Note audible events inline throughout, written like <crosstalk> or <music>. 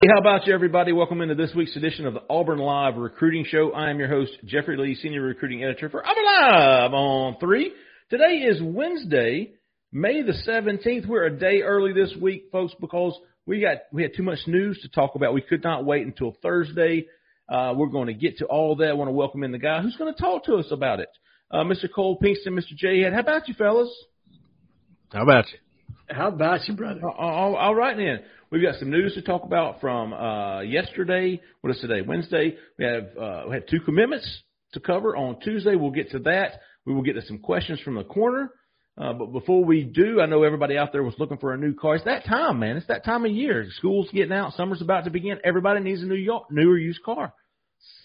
Hey, how about you, everybody? Welcome into this week's edition of the Auburn Live Recruiting Show. I am your host, Jeffrey Lee, Senior Recruiting Editor for Auburn Live on 3. Today is Wednesday, May the 17th. We're a day early this week, folks, because we got we had too much news to talk about. We could not wait until Thursday. Uh, we're going to get to all that. I want to welcome in the guy who's going to talk to us about it. Uh, Mr. Cole Pinkston, Mr. J Head. How about you, fellas? How about you? How about you, brother? All, all right, then. We've got some news to talk about from uh, yesterday. What is today? Wednesday. We have uh, we had two commitments to cover on Tuesday. We'll get to that. We will get to some questions from the corner. Uh, but before we do, I know everybody out there was looking for a new car. It's that time, man. It's that time of year. School's getting out. Summer's about to begin. Everybody needs a new new or used car.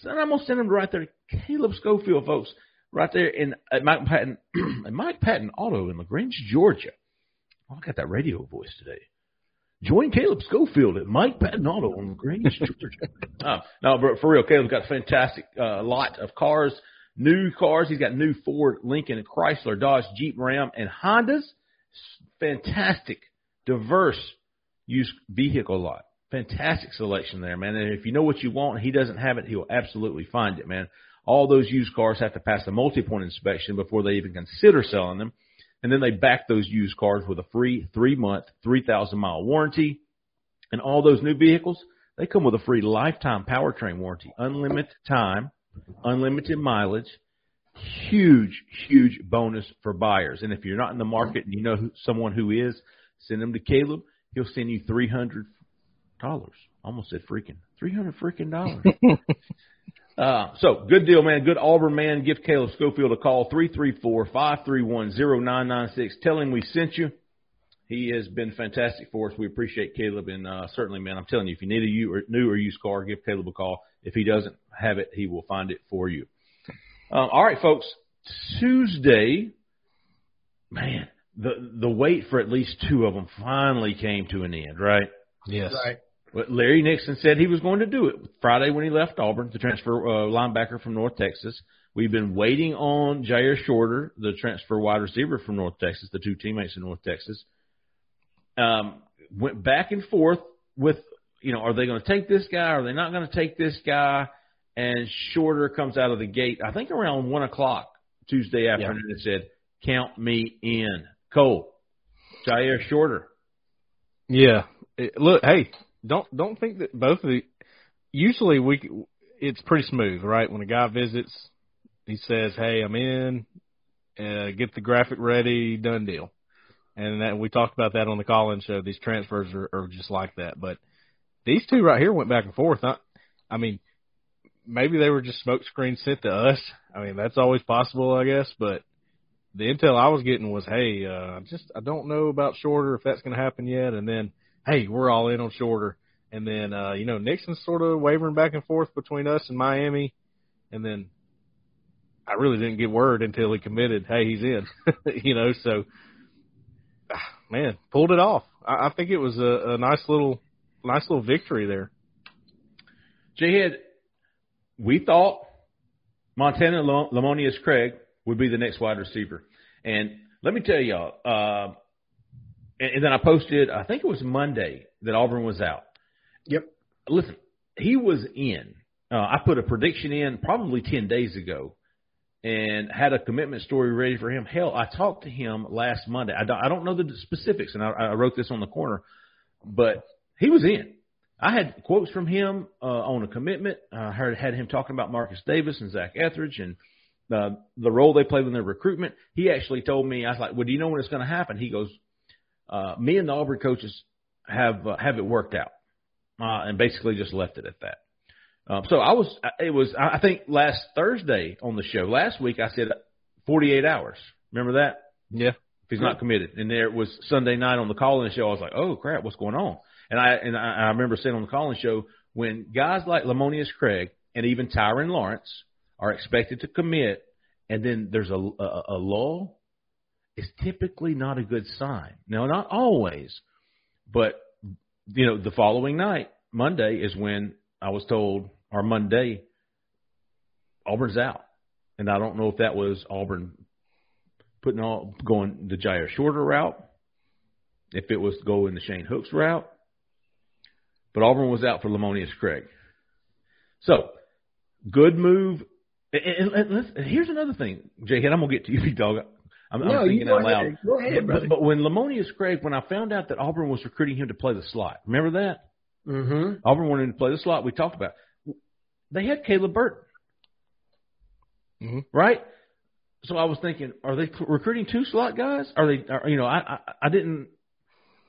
So I'm gonna send them right there. To Caleb Schofield, folks, right there in at Mike Patton, <clears throat> at Mike Patton Auto in Lagrange, Georgia. Oh, I got that radio voice today. Join Caleb Schofield at Mike Patton Auto on Grange, Georgia. uh, <laughs> no, but for real, Caleb's got a fantastic uh, lot of cars, new cars. He's got new Ford, Lincoln, Chrysler, Dodge, Jeep, Ram, and Hondas. Fantastic, diverse used vehicle lot. Fantastic selection there, man. And if you know what you want, he doesn't have it, he'll absolutely find it, man. All those used cars have to pass a multi-point inspection before they even consider selling them and then they back those used cars with a free three month, 3,000 mile warranty. And all those new vehicles, they come with a free lifetime powertrain warranty, unlimited time, unlimited mileage. Huge, huge bonus for buyers. And if you're not in the market and you know who, someone who is, send them to Caleb. He'll send you three hundred dollars. Almost said freaking three hundred freaking dollars. <laughs> Uh, so good deal, man. Good Auburn man. Give Caleb Schofield a call, 334-531-0996. Tell him we sent you. He has been fantastic for us. We appreciate Caleb. And, uh, certainly, man, I'm telling you, if you need a new or used car, give Caleb a call. If he doesn't have it, he will find it for you. Um, all right, folks. Tuesday, man, the, the wait for at least two of them finally came to an end, right? Yes. Right. But Larry Nixon said he was going to do it Friday when he left Auburn, the transfer uh, linebacker from North Texas. We've been waiting on Jyaire Shorter, the transfer wide receiver from North Texas, the two teammates in North Texas. Um, went back and forth with, you know, are they going to take this guy? Are they not going to take this guy? And Shorter comes out of the gate, I think around one o'clock Tuesday afternoon, yeah. and said, "Count me in." Cole, Jyaire Shorter. Yeah, it, look, hey, don't don't think that both of the usually we it's pretty smooth, right? When a guy visits, he says, "Hey, I'm in. Uh, get the graphic ready, done deal." And that, we talked about that on the call-in show. These transfers are, are just like that. But these two right here went back and forth. I, I mean, maybe they were just smoke screens sent to us. I mean, that's always possible, I guess. But the intel I was getting was, hey, uh, just I don't know about shorter if that's going to happen yet. And then hey, we're all in on shorter. And then, uh, you know, Nixon's sort of wavering back and forth between us and Miami. And then I really didn't get word until he committed, hey, he's in, <laughs> you know, so man, pulled it off. I, I think it was a, a nice little, nice little victory there. J-Head, we thought Montana Lamonius Craig would be the next wide receiver. And let me tell y'all, uh, and, and then I posted, I think it was Monday that Auburn was out. Yep. Listen, he was in. Uh, I put a prediction in probably 10 days ago and had a commitment story ready for him. Hell, I talked to him last Monday. I don't, I don't know the specifics, and I, I wrote this on the corner, but he was in. I had quotes from him uh, on a commitment. I heard had him talking about Marcus Davis and Zach Etheridge and uh, the role they played in their recruitment. He actually told me, I was like, "Well, do you know when it's going to happen?" He goes, uh, me and the Auburn coaches have uh, have it worked out, uh, and basically just left it at that. Um, so I was, it was, I think last Thursday on the show, last week I said 48 hours. Remember that? Yeah. If he's not committed, and there was Sunday night on the call-in show, I was like, oh crap, what's going on? And I and I, I remember saying on the calling show when guys like Lamonius Craig and even Tyrin Lawrence are expected to commit, and then there's a, a, a lull, it's typically not a good sign. Now, not always, but you know, the following night, Monday, is when I was told, or Monday, Auburn's out, and I don't know if that was Auburn putting all going the Jyaire Shorter route, if it was going the Shane Hooks route, but Auburn was out for Lamonius Craig. So, good move. And, and, and, and here's another thing, Jay Head. I'm gonna get to you, big <laughs> dog. I'm, no, I'm thinking out loud. Ahead. Go ahead, but, brother. but, but when Lamonius Craig, when I found out that Auburn was recruiting him to play the slot, remember that? Mm-hmm. Auburn wanted him to play the slot. We talked about. They had Caleb Burton, Mhm. right? So I was thinking, are they recruiting two slot guys? Are they? Are, you know, I, I I didn't.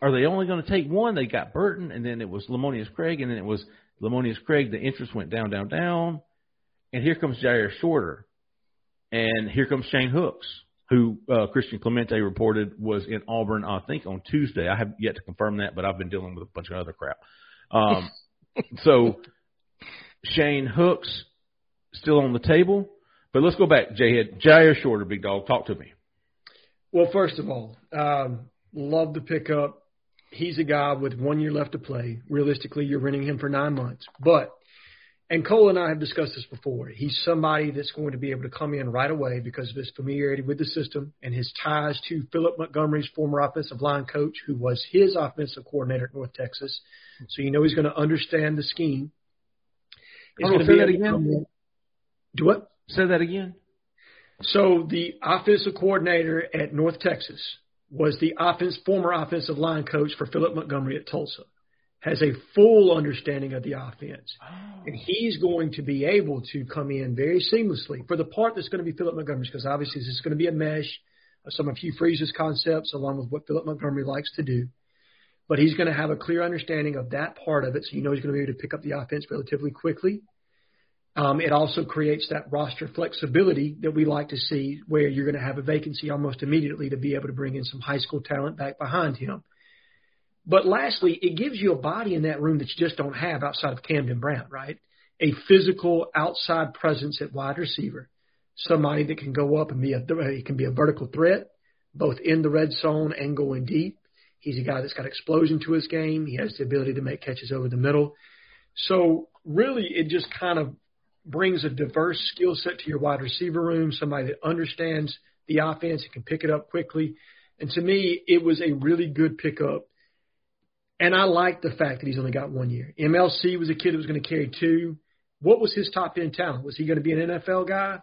Are they only going to take one? They got Burton, and then it was Lamonius Craig, and then it was Lamonius Craig. The interest went down, down, down, and here comes Jair Shorter, and here comes Shane Hooks, who uh, Christian Clemente reported was in Auburn, I think, on Tuesday. I have yet to confirm that, but I've been dealing with a bunch of other crap. Um, <laughs> so Shane Hooks still on the table, but let's go back. Jay Head, Jyaire Shorter, big dog, talk to me. Well, first of all, um, love the pickup. He's a guy with one year left to play. Realistically, you're renting him for nine months. But, and Cole and I have discussed this before. He's somebody that's going to be able to come in right away because of his familiarity with the system and his ties to Philip Montgomery's former offensive line coach, who was his offensive coordinator at North Texas. So you know he's going to understand the scheme. He's going to be that again? Do what? Say that again. So the offensive coordinator at North Texas was the offense former offensive line coach for Philip Montgomery at Tulsa. Has a full understanding of the offense. And he's going to be able to come in very seamlessly for the part that's going to be Philip Montgomery's because obviously this is going to be a mesh of some of Hugh Freeze's concepts along with what Philip Montgomery likes to do. But he's going to have a clear understanding of that part of it, so you know he's going to be able to pick up the offense relatively quickly. Um, it also creates that roster flexibility that we like to see, where you're going to have a vacancy almost immediately to be able to bring in some high school talent back behind him. But lastly, it gives you a body in that room that you just don't have outside of Camden Brown, right? A physical outside presence at wide receiver, somebody that can go up and be a he can be a vertical threat, both in the red zone and going deep. He's a guy that's got explosion to his game. He has the ability to make catches over the middle. So really, it just kind of brings a diverse skill set to your wide receiver room, somebody that understands the offense and can pick it up quickly. And to me, it was a really good pickup. And I like the fact that he's only got one year. MLC was a kid that was going to carry two. What was his top end talent? Was he going to be an NFL guy?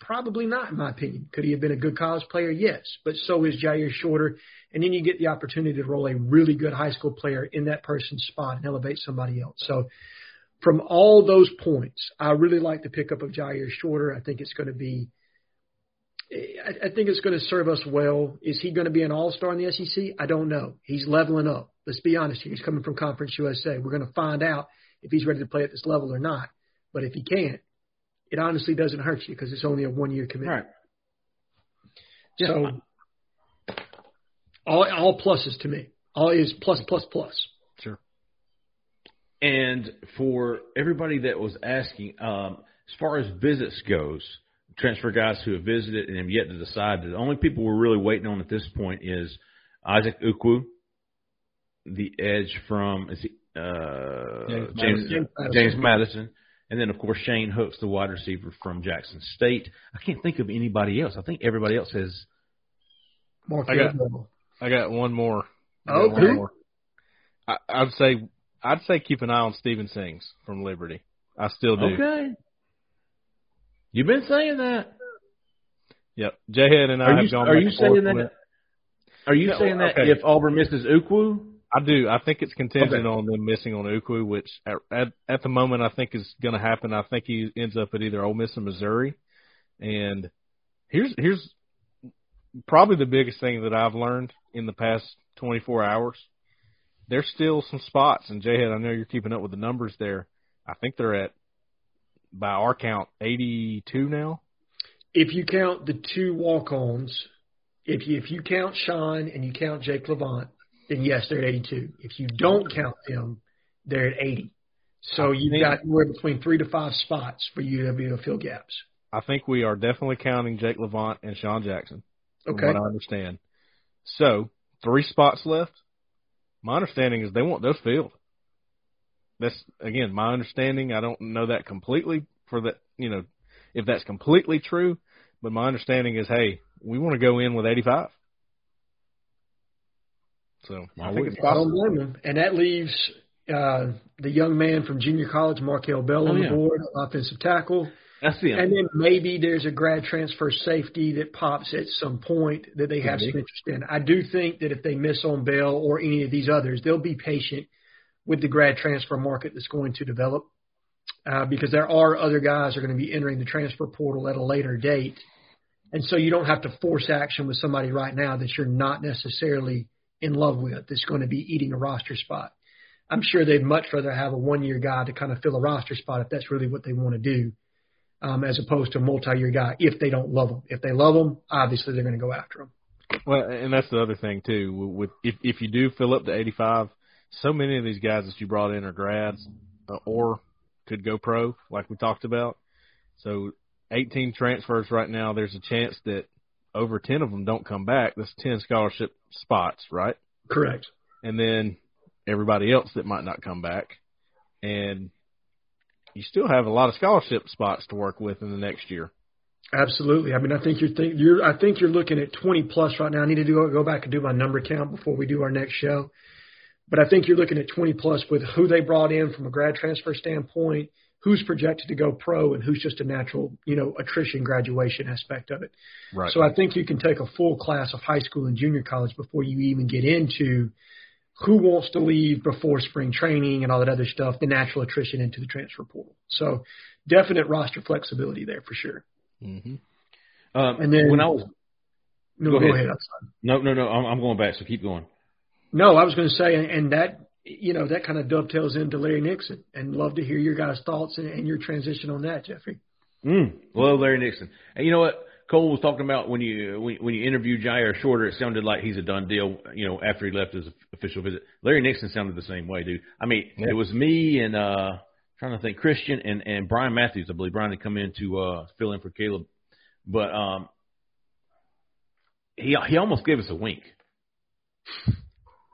Probably not, in my opinion. Could he have been a good college player? Yes. But so is Jyaire Shorter. And then you get the opportunity to roll a really good high school player in that person's spot and elevate somebody else. So from all those points, I really like the pickup of Jyaire Shorter. I think it's going to be, I, I think it's going to serve us well. Is he going to be an all star in the SEC? I don't know. He's leveling up. Let's be honest here. He's coming from Conference USA. We're going to find out if he's ready to play at this level or not. But if he can't, it honestly doesn't hurt you because it's only a one year commitment. Right. So all all pluses to me. All is plus plus plus. Sure. And for everybody that was asking, um, as far as visits goes, transfer guys who have visited and have yet to decide, the only people we're really waiting on at this point is Isaac Ukwu, the edge from is he, uh, James James, Madison. James Madison. And then, of course, Shane Hooks, the wide receiver from Jackson State. I can't think of anybody else. I think everybody else has. Mark I got- I got one more. I got Oh, one who? more. I, I'd say I'd say keep an eye on Steven Sings from Liberty. I still do. Okay. You've been saying that. Yep. Jayhead and I Are have you, gone are back you and forth saying that? it. Are you saying that okay. if Auburn misses Ukwu? I do. I think it's contingent Okay. on them missing on Ukwu, which at, at at the moment I think is going to happen. I think he ends up at either Ole Miss or Missouri. And here's here's probably the biggest thing that I've learned in the past 24 hours. There's still some spots, and Jayhead, I know you're keeping up with the numbers there. I think they're at, by our count, 82 now. If you count the two walk-ons, if you if you count Sean and you count Jake Levant, then yes, they're at 82. If you don't count them, they're at 80. So you've got anywhere between three to five spots for you to be able to fill gaps. I think we are definitely counting Jake Levant and Sean Jackson. From Okay. what I understand. So three spots left. My understanding is they want those filled. That's again my understanding. I don't know that completely for that. You know, if that's completely true, but my understanding is, hey, we want to go in with 85. So I think it's I possible. don't blame them. And that leaves uh, the young man from junior college, Markel Bell, Oh, on yeah. the board, offensive tackle. That's him. And then maybe there's a grad transfer safety that pops at some point that they have Could some interest in. I do think that if they miss on Bell or any of these others, they'll be patient with the grad transfer market that's going to develop uh, because there are other guys who are going to be entering the transfer portal at a later date. And so you don't have to force action with somebody right now that you're not necessarily in love with that's going to be eating a roster spot. I'm sure they'd much rather have a one year guy to kind of fill a roster spot if that's really what they want to do um, as opposed to a multi-year guy if they don't love him. If they love him, obviously they're going to go after him. Well, and that's the other thing too. With if if you do fill up to 85, so many of these guys that you brought in are grads uh, or could go pro, like we talked about. So 18 transfers right now. There's a chance that over 10 of them don't come back. That's 10 scholarship spots, right? Correct. And then everybody else that might not come back, and you still have a lot of scholarship spots to work with in the next year. Absolutely. I mean, I think you're, think, you're I think you're looking at 20 plus right now. I need to do, go back and do my number count before we do our next show. But I think you're looking at 20 plus with who they brought in from a grad transfer standpoint, who's projected to go pro, and who's just a natural, you know, attrition graduation aspect of it. Right. So I think you can take a full class of high school and junior college before you even get into who wants to leave before spring training and all that other stuff, the natural attrition into the transfer portal. So definite roster flexibility there for sure. hmm Um, and then- when I was No, Go go, ahead. ahead. No no no I'm, I'm going back, so keep going. No, I was going to say, and- and that you know that kind of dovetails into Larry Nixon, and love to hear your guys' thoughts and, and your transition on that, Jeffrey. Mm, love Larry Nixon. And you know what? Cole was talking about when you when, when you interviewed Jair Shorter, it sounded like he's a done deal. You know, after he left his official visit, Larry Nixon sounded the same way, dude. I mean, Yeah. it was me and uh trying to think Christian and and Brian Matthews. I believe Brian had come in to uh fill in for Caleb, but um he he almost gave us a wink.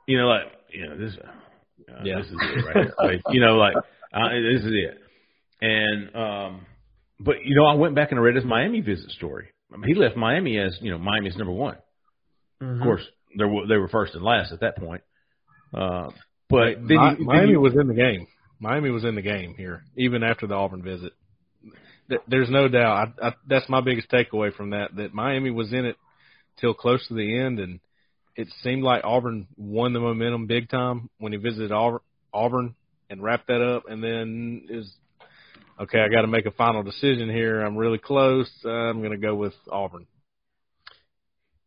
You know, like you know this. Uh, Yeah. This is it right here. Like, you know, like uh, this is it. And um but you know, I went back and read his Miami visit story. I mean, he left Miami as you know Miami's number one. Mm-hmm. Of course, they were they were first and last at that point. Uh, but then, you, then Miami you- was in the game. Miami was in the game here, even after the Auburn visit. There's no doubt. I, I, that's my biggest takeaway from that. That Miami was in it till close to the end, and it seemed like Auburn won the momentum big time when he visited Auburn, Auburn and wrapped that up. And then is okay. I got to make a final decision here. I'm really close. Uh, I'm going to go with Auburn.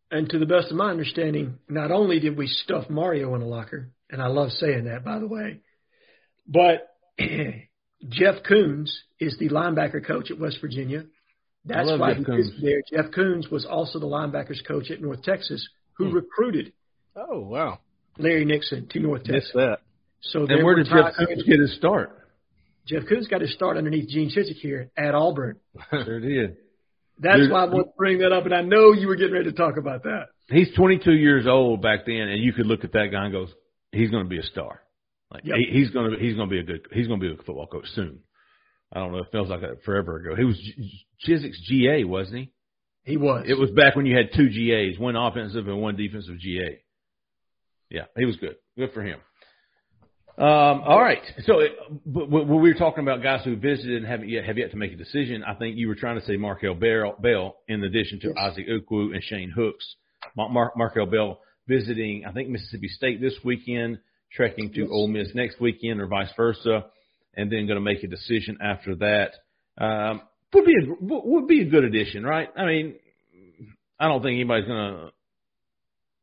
And to the best of my understanding, not only did we stuff Mario in a locker, and I love saying that, by the way, but <clears throat> Jeff Koonz is the linebacker coach at West Virginia. That's love why Jeff he Koonz. is there. Jeff Koonz was also the linebackers coach at North Texas, who Hmm. recruited Oh wow, Larry Nixon to North Texas. missed that. So and there where did Jeff Koonz get his start? Jeff Koonz got his start underneath Gene Chizik here at Auburn. <laughs> Sure did. That's why I want to bring that up, and I know you were getting ready to talk about that. He's 22 years old back then, and you could look at that guy and go, "He's going to be a star. Like Yep. he, he's going to he's going to be a good he's going to be a football coach soon." I don't know. It feels like that forever ago. He was Chizik's GA, wasn't he? He was. It was back when you had two GAs, one offensive and one defensive GA. Yeah, he was good. Good for him. Um, all right. So, it, but when we were talking about guys who visited and haven't yet have yet to make a decision, I think you were trying to say Markel Bell, Bell in addition to Yes. Isaac Ukwu and Shane Hooks. Mar- Mar- Markel Bell visiting, I think Mississippi State this weekend, trekking to Yes. Ole Miss next weekend, or vice versa, and then going to make a decision after that. Um, would be a would would be a good addition, right? I mean, I don't think anybody's going to,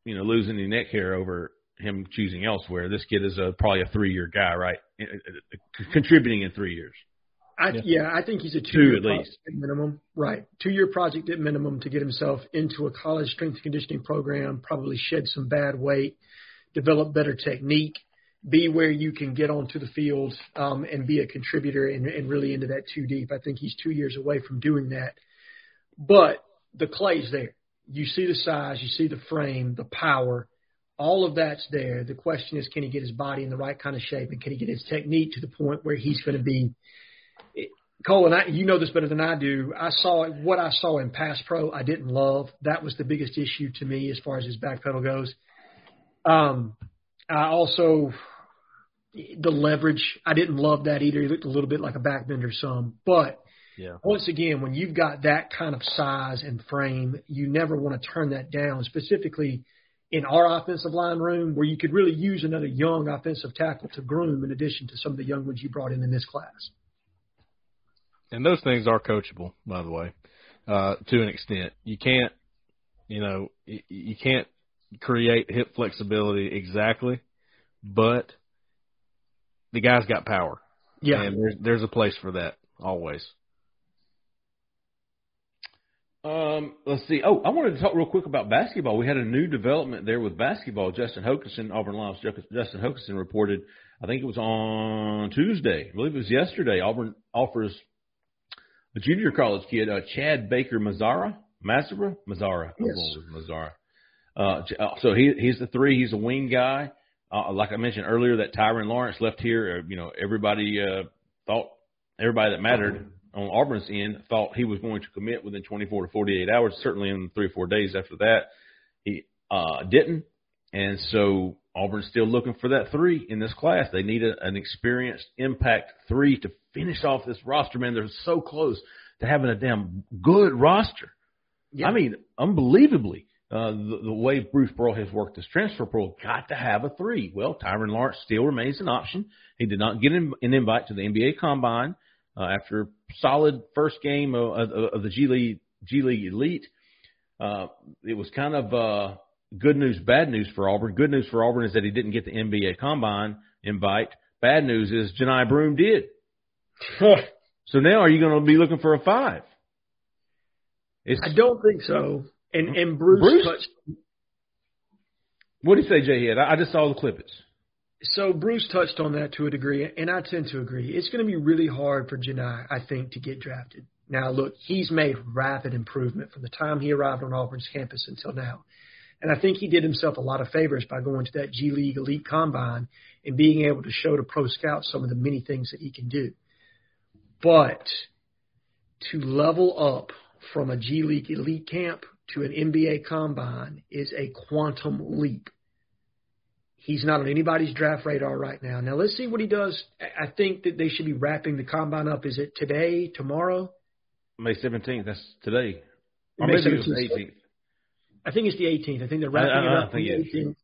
you know, lose any neck hair over him choosing elsewhere. This kid is a probably a three year guy, right? Uh, uh, uh, Contributing in three years. I, Yeah. yeah. I think he's a Two two-year at project least. at minimum. Right, two-year project at minimum to get himself into a college strength and conditioning program, probably shed some bad weight, develop better technique, be where you can get onto the field um, and be a contributor and, and really into that two deep. I think he's two years away from doing that. But the clay's there. You see the size, you see the frame, the power, all of that's there. The question is, can he get his body in the right kind of shape and can he get his technique to the point where he's going to be Cole, and I, you know this better than I do. I saw what I saw in pass pro. I didn't love. That was the biggest issue to me as far as his back pedal goes. Um, I also the leverage. I didn't love that either. He looked a little bit like a backbender some, but yeah. once again, when you've got that kind of size and frame, you never want to turn that down. Specifically in our offensive line room, where you could really use another young offensive tackle to groom in addition to some of the young ones you brought in in this class. And those things are coachable, by the way, uh, to an extent. You can't, you know, you can't create hip flexibility exactly, but the guy's got power. Yeah. And there's, there's a place for that always. Um, let's see. Oh, I wanted to talk real quick about basketball. We had a new development there with basketball. Justin Hokanson, Auburn Lions. Justin Hokanson reported, I think it was on Tuesday. I believe it was yesterday. Auburn offers the junior college kid, uh, Chad Baker Mazara, Mazara, Mazara, yes. Mazara. Uh, uh, so he he's the three. He's a wing guy. Uh, like I mentioned earlier, that Tyrin Lawrence left here. Uh, you know, everybody uh, thought everybody that mattered on Auburn's end thought he was going to commit within 24 to 48 hours. Certainly in three or four days after that, he uh, didn't. And so Auburn's still looking for that three in this class. They need a, an experienced impact three to finish off this roster. Man, they're so close to having a damn good roster. Yeah. I mean, unbelievably, uh, the, the way Bruce Pearl has worked this transfer portal, got to have a three. Well, Tyrin Lawrence still remains an option. He did not get an, an invite to the NBA Combine uh, after a solid first game of, of, of the G League G League Elite. Uh, it was kind of uh, good news, bad news for Auburn. Good news for Auburn is that he didn't get the NBA Combine invite. Bad news is Johni Broome did. <laughs> so now, are you going to be looking for a five? It's, I don't think so. And and Bruce, Bruce touched. What did he say, Jay Head? I, I just saw the clippings. So Bruce touched on that to a degree, and I tend to agree. It's going to be really hard for Johni, I think, to get drafted. Now, look, he's made rapid improvement from the time he arrived on Auburn's campus until now. And I think he did himself a lot of favors by going to that G League Elite Combine and being able to show to pro scouts some of the many things that he can do. But to level up from a G League Elite camp to an NBA Combine is a quantum leap. He's not on anybody's draft radar right now. Now let's see what he does. I think that they should be wrapping the combine up. Is it today, tomorrow? May seventeenth. That's today. Or May maybe it was eighteenth. I think it's the 18th. I think they're wrapping I, I, it up on the 18th.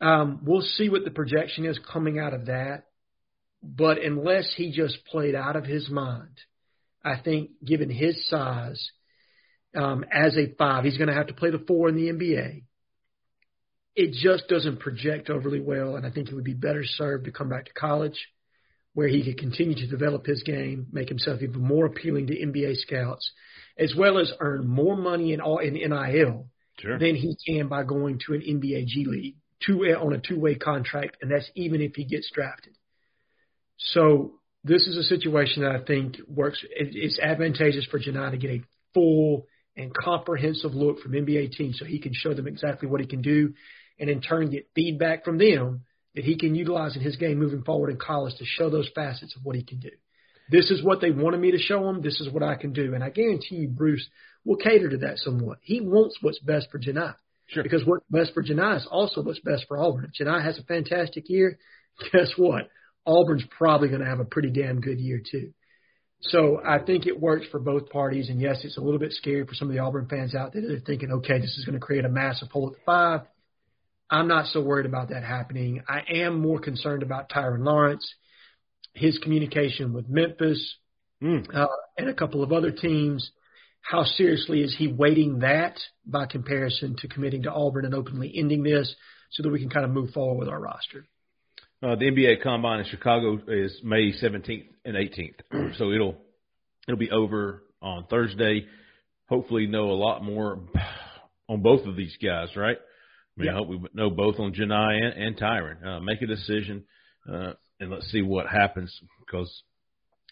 Um, we'll see what the projection is coming out of that. But unless he just played out of his mind, I think given his size, um, as a five, he's going to have to play the four in the NBA. It just doesn't project overly well, and I think he would be better served to come back to college, where he could continue to develop his game, make himself even more appealing to NBA scouts, as well as earn more money in all in NIL sure. than he can by going to an NBA G League two on a two way contract, and that's even if he gets drafted. So this is a situation that I think works. It's advantageous for Johni to get a full and comprehensive look from NBA teams, so he can show them exactly what he can do, and in turn get feedback from them that he can utilize in his game moving forward in college to show those facets of what he can do. This is what they wanted me to show him. This is what I can do. And I guarantee you, Bruce will cater to that somewhat. He wants what's best for Johni. Sure. Because what's best for Johni is also what's best for Auburn. If Johni has a fantastic year, guess what? Auburn's probably going to have a pretty damn good year too. So I think it works for both parties. And yes, it's a little bit scary for some of the Auburn fans out there. They're thinking, okay, this is going to create a massive hole at the five. I'm not so worried about that happening. I am more concerned about Tyrin Lawrence his communication with Memphis mm. uh, and a couple of other teams. How seriously is he weighting that by comparison to committing to Auburn and openly ending this so that we can kind of move forward with our roster? Uh, the NBA Combine in Chicago is May 17th and 18th, <clears throat> so it'll it'll be over on Thursday. Hopefully, know a lot more <sighs> on both of these guys, right? I mean, Yeah. I hope we know both on Janai and, and Tyrin. Uh, make a decision, uh, and let's see what happens because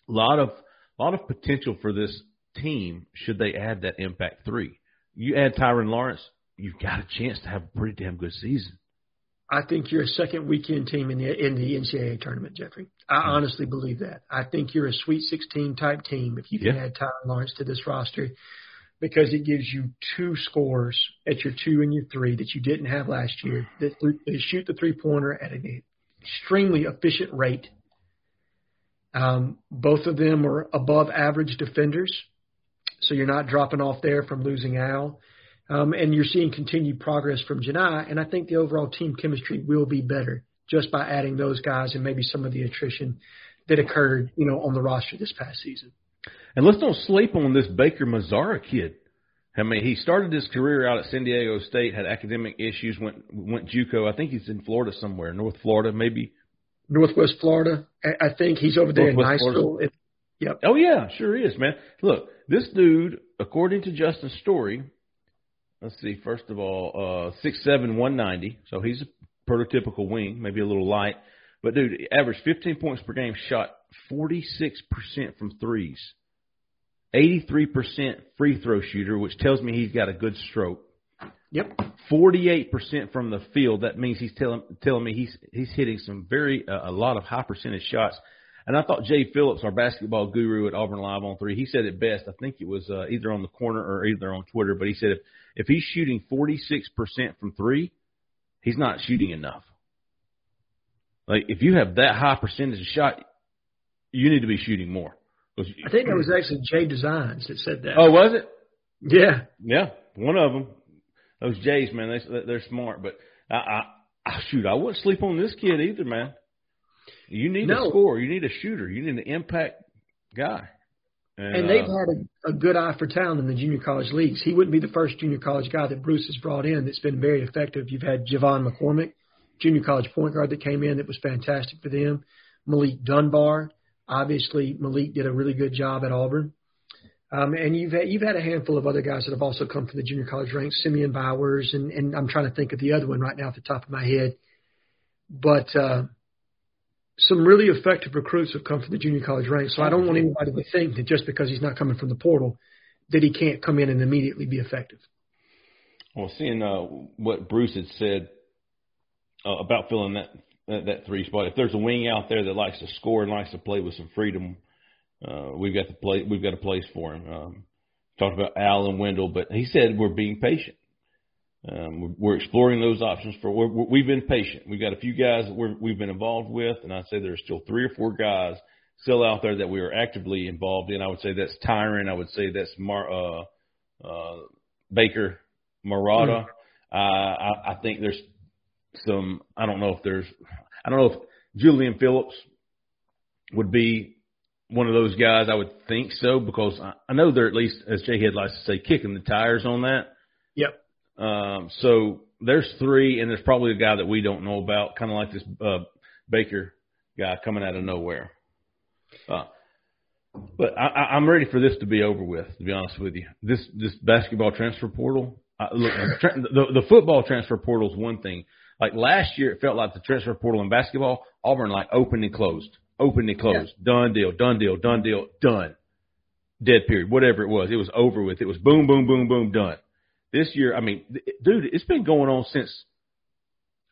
a lot of a lot of potential for this team should they add that impact three. You add Tyrin Lawrence, you've got a chance to have a pretty damn good season. I think you're a second weekend team in the in the NCAA tournament, Jeffrey. I Hmm. honestly believe that. I think you're a Sweet 16 type team if you can Yeah. add Tyrin Lawrence to this roster because it gives you two scores at your two and your three that you didn't have last year. That th- they shoot the three pointer at an extremely efficient rate. Um, both of them are above average defenders, so you're not dropping off there from losing Al. Um, and you're seeing continued progress from Janai, and I think the overall team chemistry will be better just by adding those guys and maybe some of the attrition that occurred, you know, on the roster this past season. And let's don't sleep on this Baker Mazara kid. I mean, he started his career out at San Diego State, had academic issues, went went JUCO. I think he's in Florida somewhere, North Florida, maybe. Northwest Florida, I, think he's over there Northwest in Niceville. Yep. Oh yeah, sure is, man. Look, this dude, according to Justin's story, let's see. First of all, uh, six seven, one ninety. So he's a prototypical wing, maybe a little light, but dude, averaged fifteen points per game, shot forty six percent from threes, eighty three percent free throw shooter, which tells me he's got a good stroke. Yep. Forty-eight percent from the field. That means he's telling telling me he's he's hitting some very uh, a lot of high percentage shots. And I thought Jay Phillips, our basketball guru at Auburn Live on Three, he said it best. I think it was uh, either on the corner or either on Twitter, but he said if if he's shooting forty-six percent from three, he's not shooting enough. Like if you have that high percentage of shot, you need to be shooting more. I think that was actually Jay Designs that said that. Oh, was it? yeah. Yeah, one of them. Those Jays, man, they they're smart. But I, I, I shoot, I wouldn't sleep on this kid either, man. You need No. a scorer. You need a shooter. You need an impact guy. And, And they've uh, had a, a good eye for talent in the junior college leagues. He wouldn't be the first junior college guy that Bruce has brought in that's been very effective. You've had J'Von McCormick, junior college point guard that came in that was fantastic for them. Malik Dunbar, obviously Malik did a really good job at Auburn. Um, and you've had, you've had a handful of other guys that have also come from the junior college ranks, Simeon Bowers, and, and I'm trying to think of the other one right now off the top of my head. But uh, some really effective recruits have come from the junior college ranks. So I don't want anybody to think that just because he's not coming from the portal, that he can't come in and immediately be effective. well, seeing uh, what Bruce had said uh, about filling that, that that three spot. If there's a wing out there that likes to score and likes to play with some freedom, uh, we've got the play. We've got a place for him. Um, talked about Al and Wendell, but he said we're being patient. Um, we're, exploring those options for. We're, we're, we've been patient. We've got a few guys that we're, we've been involved with, and I'd say there's still three or four guys still out there that we are actively involved in. I would say that's Tyrin. I would say that's Mar, uh, uh, Baker, Marata. Uh, I, I think there's some. I don't know if there's. I don't know if Julian Phillips would be one of those guys. I would think so because I, I know they're at least, as Jay Head likes to say, kicking the tires on that. Um, so there's three, and there's probably a guy that we don't know about, kind of like this uh, Baker guy coming out of nowhere. Uh, but I, I- I'm ready for this to be over with. To be honest with you, this this basketball transfer portal. Uh, look, the the football transfer portal is one thing. Like last year, it felt like the transfer portal in basketball, Auburn like opened and closed, opened and closed, done deal, done deal, done deal, done, dead period, whatever it was. It was over with. It was boom, boom, boom, boom, done. This year, I mean, dude, it's been going on since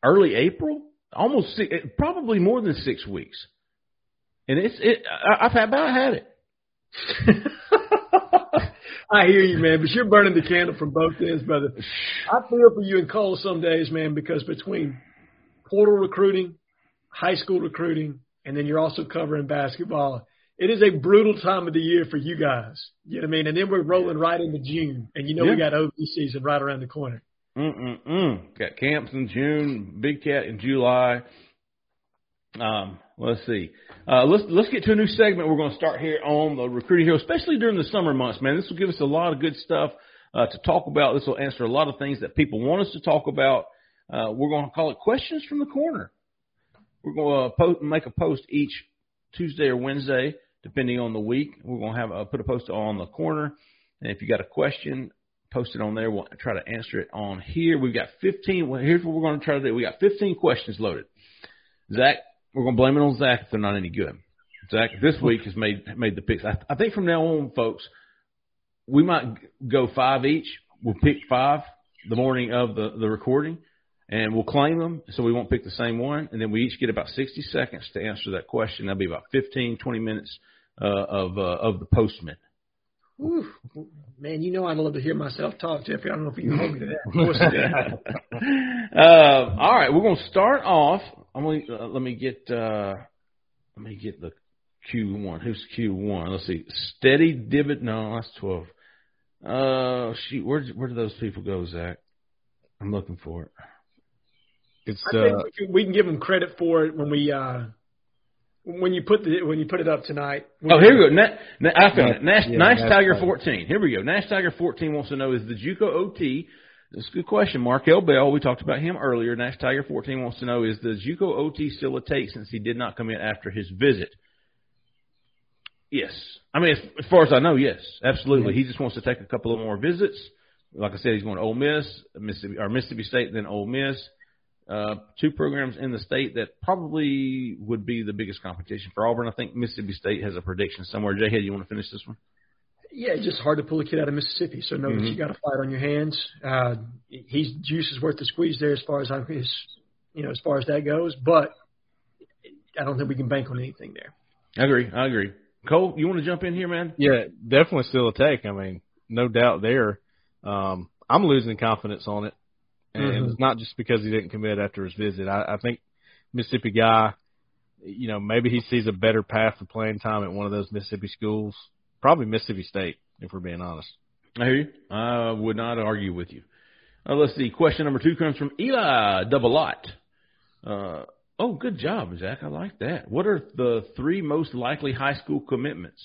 early April, almost six, eh, probably more than six weeks, and it's it. I, I've had about had it. <laughs> I hear you, man, but you're burning the candle from both ends, brother. I feel for you and Cole some days, man, because between portal recruiting, high school recruiting, and then you're also covering basketball, it is a brutal time of the year for you guys. You know what I mean? And then we're rolling right into June, and you know we got OB season right around the corner. Mm-mm-mm. Got camps in June, Big Cat in July. Um, let's see. Uh, let's let's get to a new segment. We're going to start here on the recruiting hero, especially during the summer months. Man, this will give us a lot of good stuff uh, to talk about. This will answer a lot of things that people want us to talk about. Uh, we're going to call it questions from the corner. We're going to post, make a post each Tuesday or Wednesday, depending on the week. We're going to have uh, put a post on the corner, and if you got a question, post it on there. We'll try to answer it on here. We've got 15. Well, here's what we're going to try to do. We got 15 questions loaded. Zach, we're going to blame it on Zach if they're not any good. Zach this week has made made the picks. I, I think from now on, folks, we might go five each. We'll pick five the morning of the the recording, and we'll claim them so we won't pick the same one. And then we each get about 60 seconds to answer that question. That'll be about 15, 20 minutes uh, of uh, of the postman. Whew. Man, you know I'd love to hear myself talk, Jeffrey. I don't know if you can hold me to that. <laughs> uh, all right, we're going to start off. I'm going to, uh, let me get uh, let me get the Q one. Who's Q one? Let's see. Steady divot. No, that's twelve. Uh, shoot. Where where do those people go, Zach? I'm looking for it. It's I uh, think we can, we can give them credit for it when we uh, when you put the when you put it up tonight. Oh, here we go. Na, na, I found it. Nash, Yeah, nice Nash Tiger Tiger. 14. Here we go. Nash Tiger 14 wants to know is the JUCO OT. That's a good question. Markel Bell, we talked about him earlier. Nash Tiger 14 wants to know is the JUCO OT still a take since he did not come in after his visit? Yes. I mean, as, as far as I know, yes, absolutely. He just wants to take a couple of more visits. Like I said, he's going to Ole Miss, Mississippi, or Mississippi State, then Ole Miss. Uh, two programs in the state that probably would be the biggest competition for Auburn. I think Mississippi State has a prediction somewhere. Jay, Head, you want to finish this one? Yeah, it's just hard to pull a kid out of Mississippi. So know Mhm. that you got a fight on your hands. Uh, he's juice is worth the squeeze there as far as I'm his, you know, as far as that goes. But I don't think we can bank on anything there. I agree. I agree. Cole, you want to jump in here, man? yeah, definitely still a take. I mean, no doubt there. Um, I'm losing confidence on it, and Mhm. it's not just because he didn't commit after his visit. I, I think Mississippi guy, you know, maybe he sees a better path to playing time at one of those Mississippi schools. Probably Mississippi State, if we're being honest. I hear you. I would not argue with you. Uh, let's see. Question number two comes from Eli Double-Lot. Uh, oh, good job, Zach. I like that. What are the three most likely high school commitments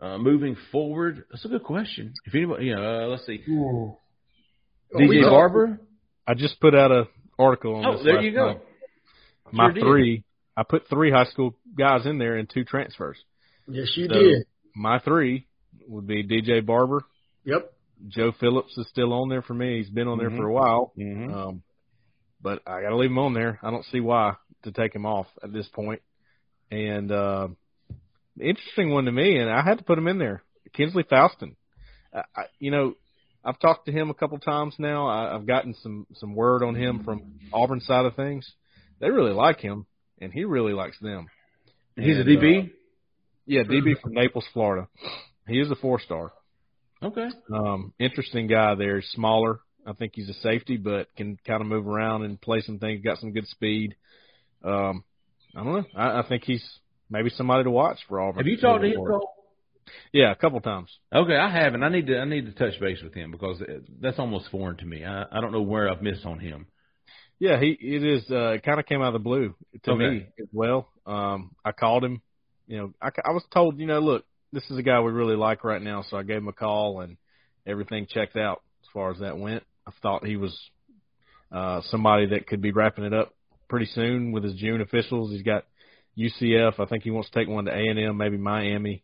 uh, moving forward? That's a good question. If anybody, you know, uh, let's see. Oh, we DJ talked- Barber. I just put out a article on this. Oh, there you go. night. My Sure did. three, I put three high school guys in there and two transfers. Yes, you So- did. My three would be DJ Barber. Yep. Joe Phillips is still on there for me. He's been on there Mhm. for a while. Mm-hmm. Um, but I got to leave him on there. I don't see why to take him off at this point. And uh, interesting one to me, and I had to put him in there, Kensley Faustin. I, I, you know, I've talked to him a couple times now. I, I've gotten some some word on him from Auburn side of things. They really like him, and he really likes them. He's a DB. uh, yeah, DB from Naples, Florida. He is a four star. okay. Um, interesting guy there. Smaller. I think he's a safety, but can kind of move around and play some things. Got some good speed. Um, I don't know. I, I think he's maybe somebody to watch for Auburn. Have you talked to him, Cole? Yeah, a couple times. Okay, I haven't. I need to. I need to touch base with him because that's almost foreign to me. I, I don't know where I've missed on him. Yeah, he it is. Uh, it kind of came out of the blue to Okay. me as well. Um, I called him. You know, I, I was told, you know, look, this is a guy we really like right now, so I gave him a call and everything checked out as far as that went. I thought he was uh, somebody that could be wrapping it up pretty soon with his June officials. He's got UCF. I think he wants to take one to A and M, maybe Miami,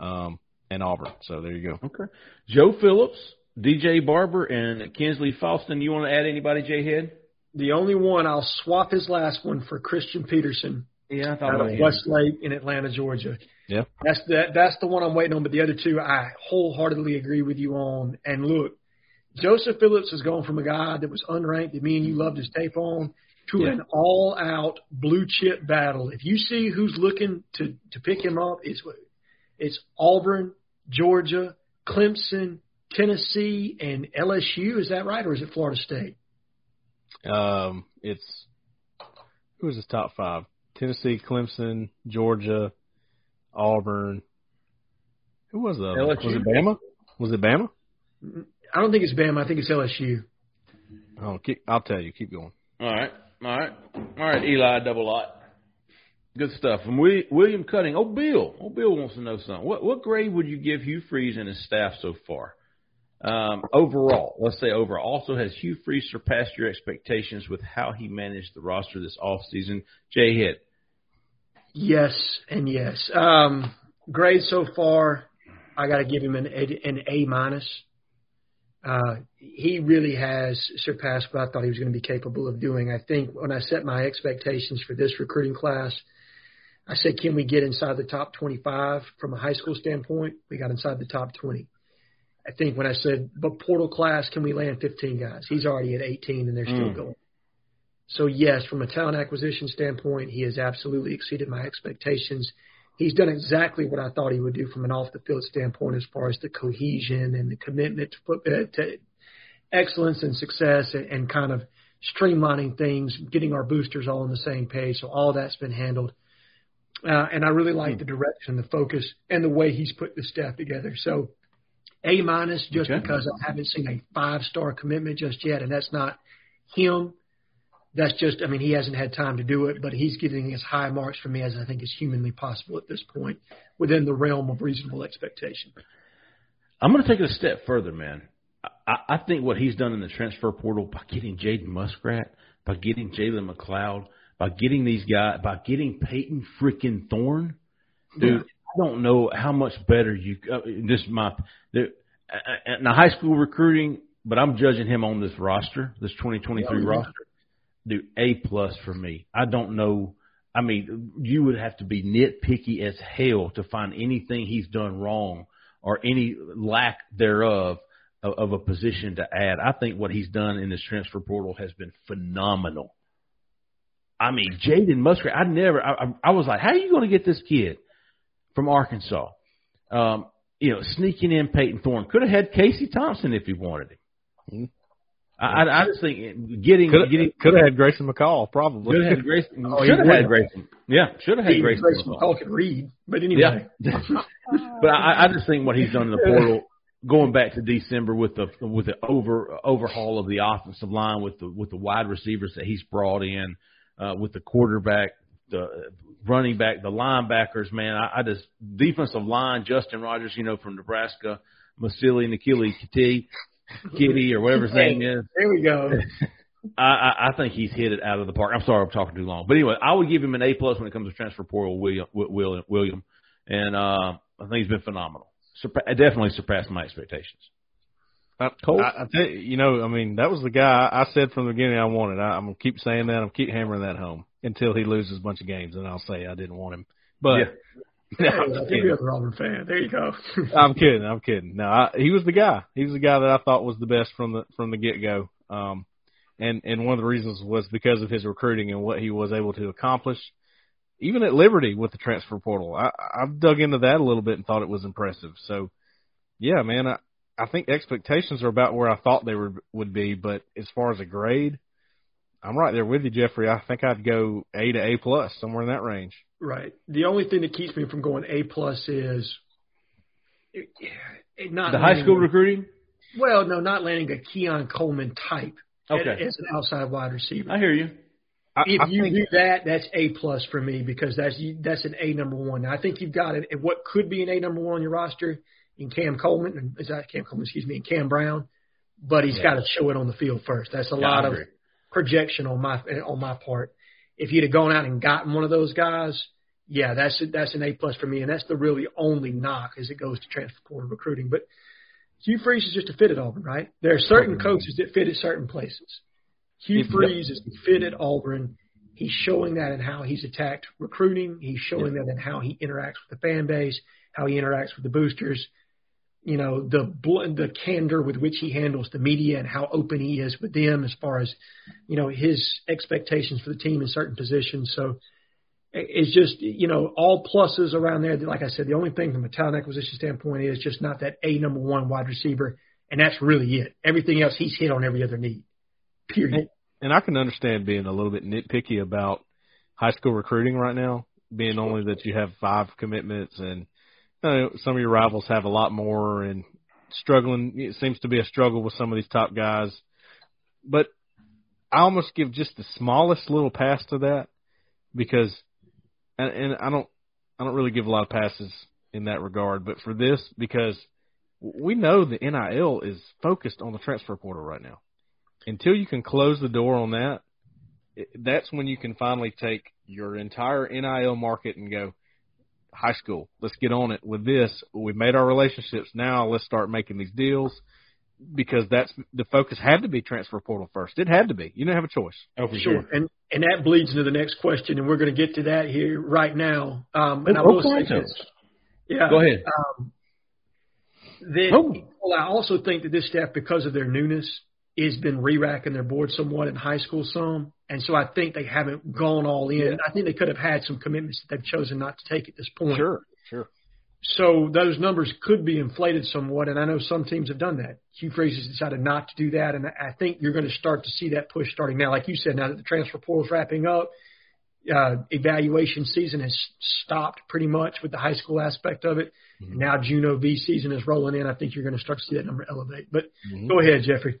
um, and Auburn. So there you go. Okay. Joe Phillips, DJ Barber, and Kensley Faustin. You want to add anybody, Jay Head? The only one I'll swap his last one for Christian Peterson Yeah, I thought out about of. Westlake in Atlanta, Georgia. Yeah. That's that. That's the one I'm waiting on. But the other two, I wholeheartedly agree with you on. And look, Joseph Phillips has gone from a guy that was unranked that me and you loved his tape on to Yeah. an all-out blue chip battle. If you see who's looking to to pick him up, it's it's Auburn, Georgia, Clemson, Tennessee, and LSU. Is that right, or is it Florida State? Um, it's who was his top five? Tennessee, Clemson, Georgia, Auburn. Who was the other? LSU? Was it Bama? Was it Bama? I don't think it's Bama. I think it's LSU. Oh, keep, I'll tell you. Keep going. All right, all right, all right. Eli double lot. Good stuff. From Wi- William Cutting. Oh, Bill. Oh, Bill wants to know something. What what grade would you give Hugh Freeze and his staff so far? Um, overall, let's say overall. Also, has Hugh Freeze surpassed your expectations with how he managed the roster this off season? Jay Hit. Yes and yes. Um, grade so far, I got to give him an A, an A minus. Uh, he really has surpassed what I thought he was going to be capable of doing. I think when I set my expectations for this recruiting class, I said, can we get inside the top 25 from a high school standpoint? We got inside the top 20. I think when I said, but portal class, can we land 15 guys? He's already at 18 and they're still mm. going. So yes, from a talent acquisition standpoint, he has absolutely exceeded my expectations. He's done exactly what I thought he would do from an off the field standpoint as far as the cohesion and the commitment to, uh, to excellence and success and, and kind of streamlining things, getting our boosters all on the same page. So all that's been handled. Uh, and I really like the direction, the focus, and the way he's put the staff together. So A minus just okay. because I haven't seen a five star commitment just yet, and that's not him. That's just, I mean, he hasn't had time to do it, but he's giving as high marks for me as I think is humanly possible at this point within the realm of reasonable expectation. I'm going to take it a step further, man. I, I think what he's done in the transfer portal by getting Jaden Muskrat, by getting Jalen McLeod, by getting these guys, by getting Peyton freaking Thorne, dude. I don't know how much better you. Uh, this is my the, uh, now high school recruiting, but I'm judging him on this roster, this 2023 yeah. roster. Dude, A plus for me. I don't know. I mean, you would have to be nitpicky as hell to find anything he's done wrong or any lack thereof of, of a position to add. I think what he's done in this transfer portal has been phenomenal. I mean, Jaden Muskrat, I never, I, I was like, how are you going to get this kid from Arkansas? Um, you know, sneaking in Peyton Thorne. Could have had Casey Thompson if he wanted him. Mm-hmm. I, I just think getting could getting could have had Grayson McCall probably. Could have had Grayson. <laughs> oh, should have had Grayson. Yeah, should have had he, Grayson. Grayson McCall could read, but anyway. Yeah. <laughs> but I, I just think what he's done in the portal, going back to December with the with the over overhaul of the offensive line with the with the wide receivers that he's brought in, uh, with the quarterback, the running back, the linebackers. Man, I, I just defensive line. Justin Rogers, you know, from Nebraska. Masili Nikili Kiti. Kitty or whatever his name is. There we go. <laughs> I, I think he's hit it out of the park. I'm sorry, I'm talking too long. But anyway, I would give him an A plus when it comes to transfer portal. William, William, William, and uh, I think he's been phenomenal. Surpa- definitely surpassed my expectations. Uh, Cole, I, I tell you, you know, I mean, that was the guy I said from the beginning I wanted. I, I'm gonna keep saying that. I'm keep hammering that home until he loses a bunch of games, and I'll say I didn't want him. But yeah. <laughs> No, I think you're a Auburn fan. There you go. <laughs> I'm kidding. I'm kidding. No, I, he was the guy. He was the guy that I thought was the best from the from the get go. Um, and and one of the reasons was because of his recruiting and what he was able to accomplish, even at Liberty with the transfer portal. I I've dug into that a little bit and thought it was impressive. So, yeah, man, I I think expectations are about where I thought they were would be, but as far as a grade, I'm right there with you, Jeffrey. I think I'd go A to A plus, somewhere in that range. Right. The only thing that keeps me from going A plus is it, it not the high school recruiting. Well, no, not landing a Keon Coleman type okay. as an outside wide receiver. I hear you. If I, I you do that, that's A plus for me because that's that's an A number one. Now, I think you've got it. What could be an A number one on your roster in Cam Coleman, is that Cam Coleman? Excuse me, in Cam Brown, but he's yeah. got to show it on the field first. That's a yeah, lot of projection on my on my part if you'd have gone out and gotten one of those guys, yeah, that's that's an A plus for me, and that's the really only knock as it goes to transfer portal recruiting. But Hugh Freeze is just a fit at Auburn, right? There are certain coaches that fit at certain places. Hugh Freeze is fit at Auburn. He's showing that in how he's attacked recruiting. He's showing that in how he interacts with the fan base, how he interacts with the boosters you know the the candor with which he handles the media and how open he is with them as far as you know his expectations for the team in certain positions. So it's just you know all pluses around there. Like I said, the only thing from a talent acquisition standpoint is just not that a number one wide receiver, and that's really it. Everything else he's hit on every other need. Period. And I can understand being a little bit nitpicky about high school recruiting right now, being only that you have five commitments and know, some of your rivals have a lot more and struggling. It seems to be a struggle with some of these top guys. But I almost give just the smallest little pass to that because, and, and I don't, I don't really give a lot of passes in that regard. But for this, because we know the NIL is focused on the transfer portal right now. Until you can close the door on that, that's when you can finally take your entire NIL market and go, high school. Let's get on it with this. We've made our relationships. Now let's start making these deals. because that's the focus had to be transfer portal first. It had to be. You didn't have a choice. Oh, for Sure. sure. And and that bleeds into the next question, and we're going to get to that here right now. Um, Oh, and I will oh, say this. Yeah. Go ahead. Um, that, Oh. well, I also think that this staff, because of their newness, has been re-racking their board somewhat in high school some, and so I think they haven't gone all in. I think they could have had some commitments that they've chosen not to take at this point. Sure, sure. So those numbers could be inflated somewhat, and I know some teams have done that. Hugh Freeze has decided not to do that, and I think you're going to start to see that push starting now. Like you said, now that the transfer portal is wrapping up, uh, evaluation season has stopped pretty much with the high school aspect of it. And now June OV season is rolling in. I think you're going to start to see that number elevate. But go ahead, Jeffrey.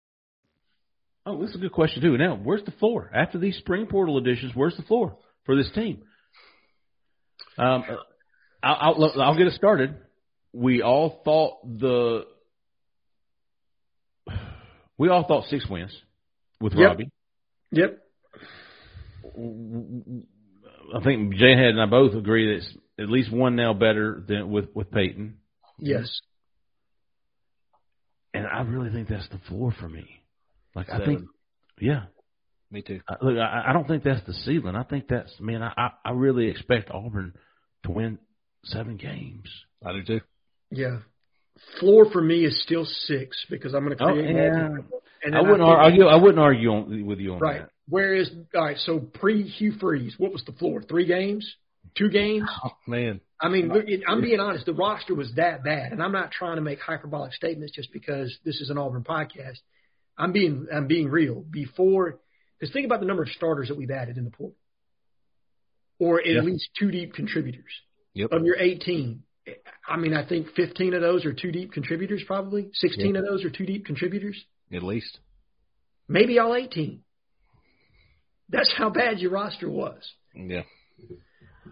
Oh, this is a good question too. Now, where's the floor after these spring portal additions? Where's the floor for this team? Um, I'll, I'll, I'll get it started. We all thought the we all thought six wins with Yep. Robbie. Yep. I think Jay had and I both agree that it's at least one now better than with with Peyton, Yes. and I really think that's the floor for me. Like I think, yeah. Me too. I- Look, I, I don't think that's the ceiling. I think that's man. I, I I really expect Auburn to win seven games. I do too. Yeah. Floor for me is still six because I'm going to Oh, create. yeah. And I wouldn't think- argue. I wouldn't argue on, with you on Right. that. Whereas, all right, so pre Hugh Freeze, what was the floor? Three games? Two games? Oh, man. I mean, I'm being honest. The roster was that bad, and I'm not trying to make hyperbolic statements just because this is an Auburn podcast. I'm being I'm being real. Before, because think about the number of starters that we've added in the portal, or at Yeah. least two deep contributors. Yep. Of your 18, I mean, I think 15 of those are two deep contributors, probably 16 of those are two deep contributors, At least. maybe all 18. That's how bad your roster was. Yeah.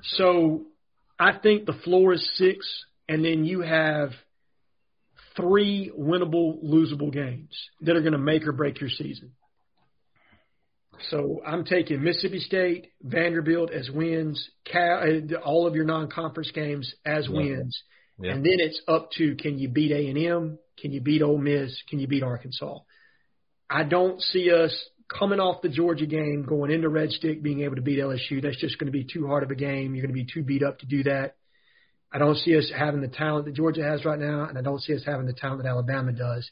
So I think the floor is six, and then you have three winnable, losable games that are going to make or break your season. So I'm taking Mississippi State, Vanderbilt as wins, Cal, uh, all of your non-conference games as wins, Yeah. and then it's up to can you beat A and M, can you beat Ole Miss, can you beat Arkansas. I don't see us coming off the Georgia game, going into Red Stick, being able to beat LSU. That's just going to be too hard of a game. You're going to be too beat up to do that. I don't see us having the talent that Georgia has right now, and I don't see us having the talent that Alabama does.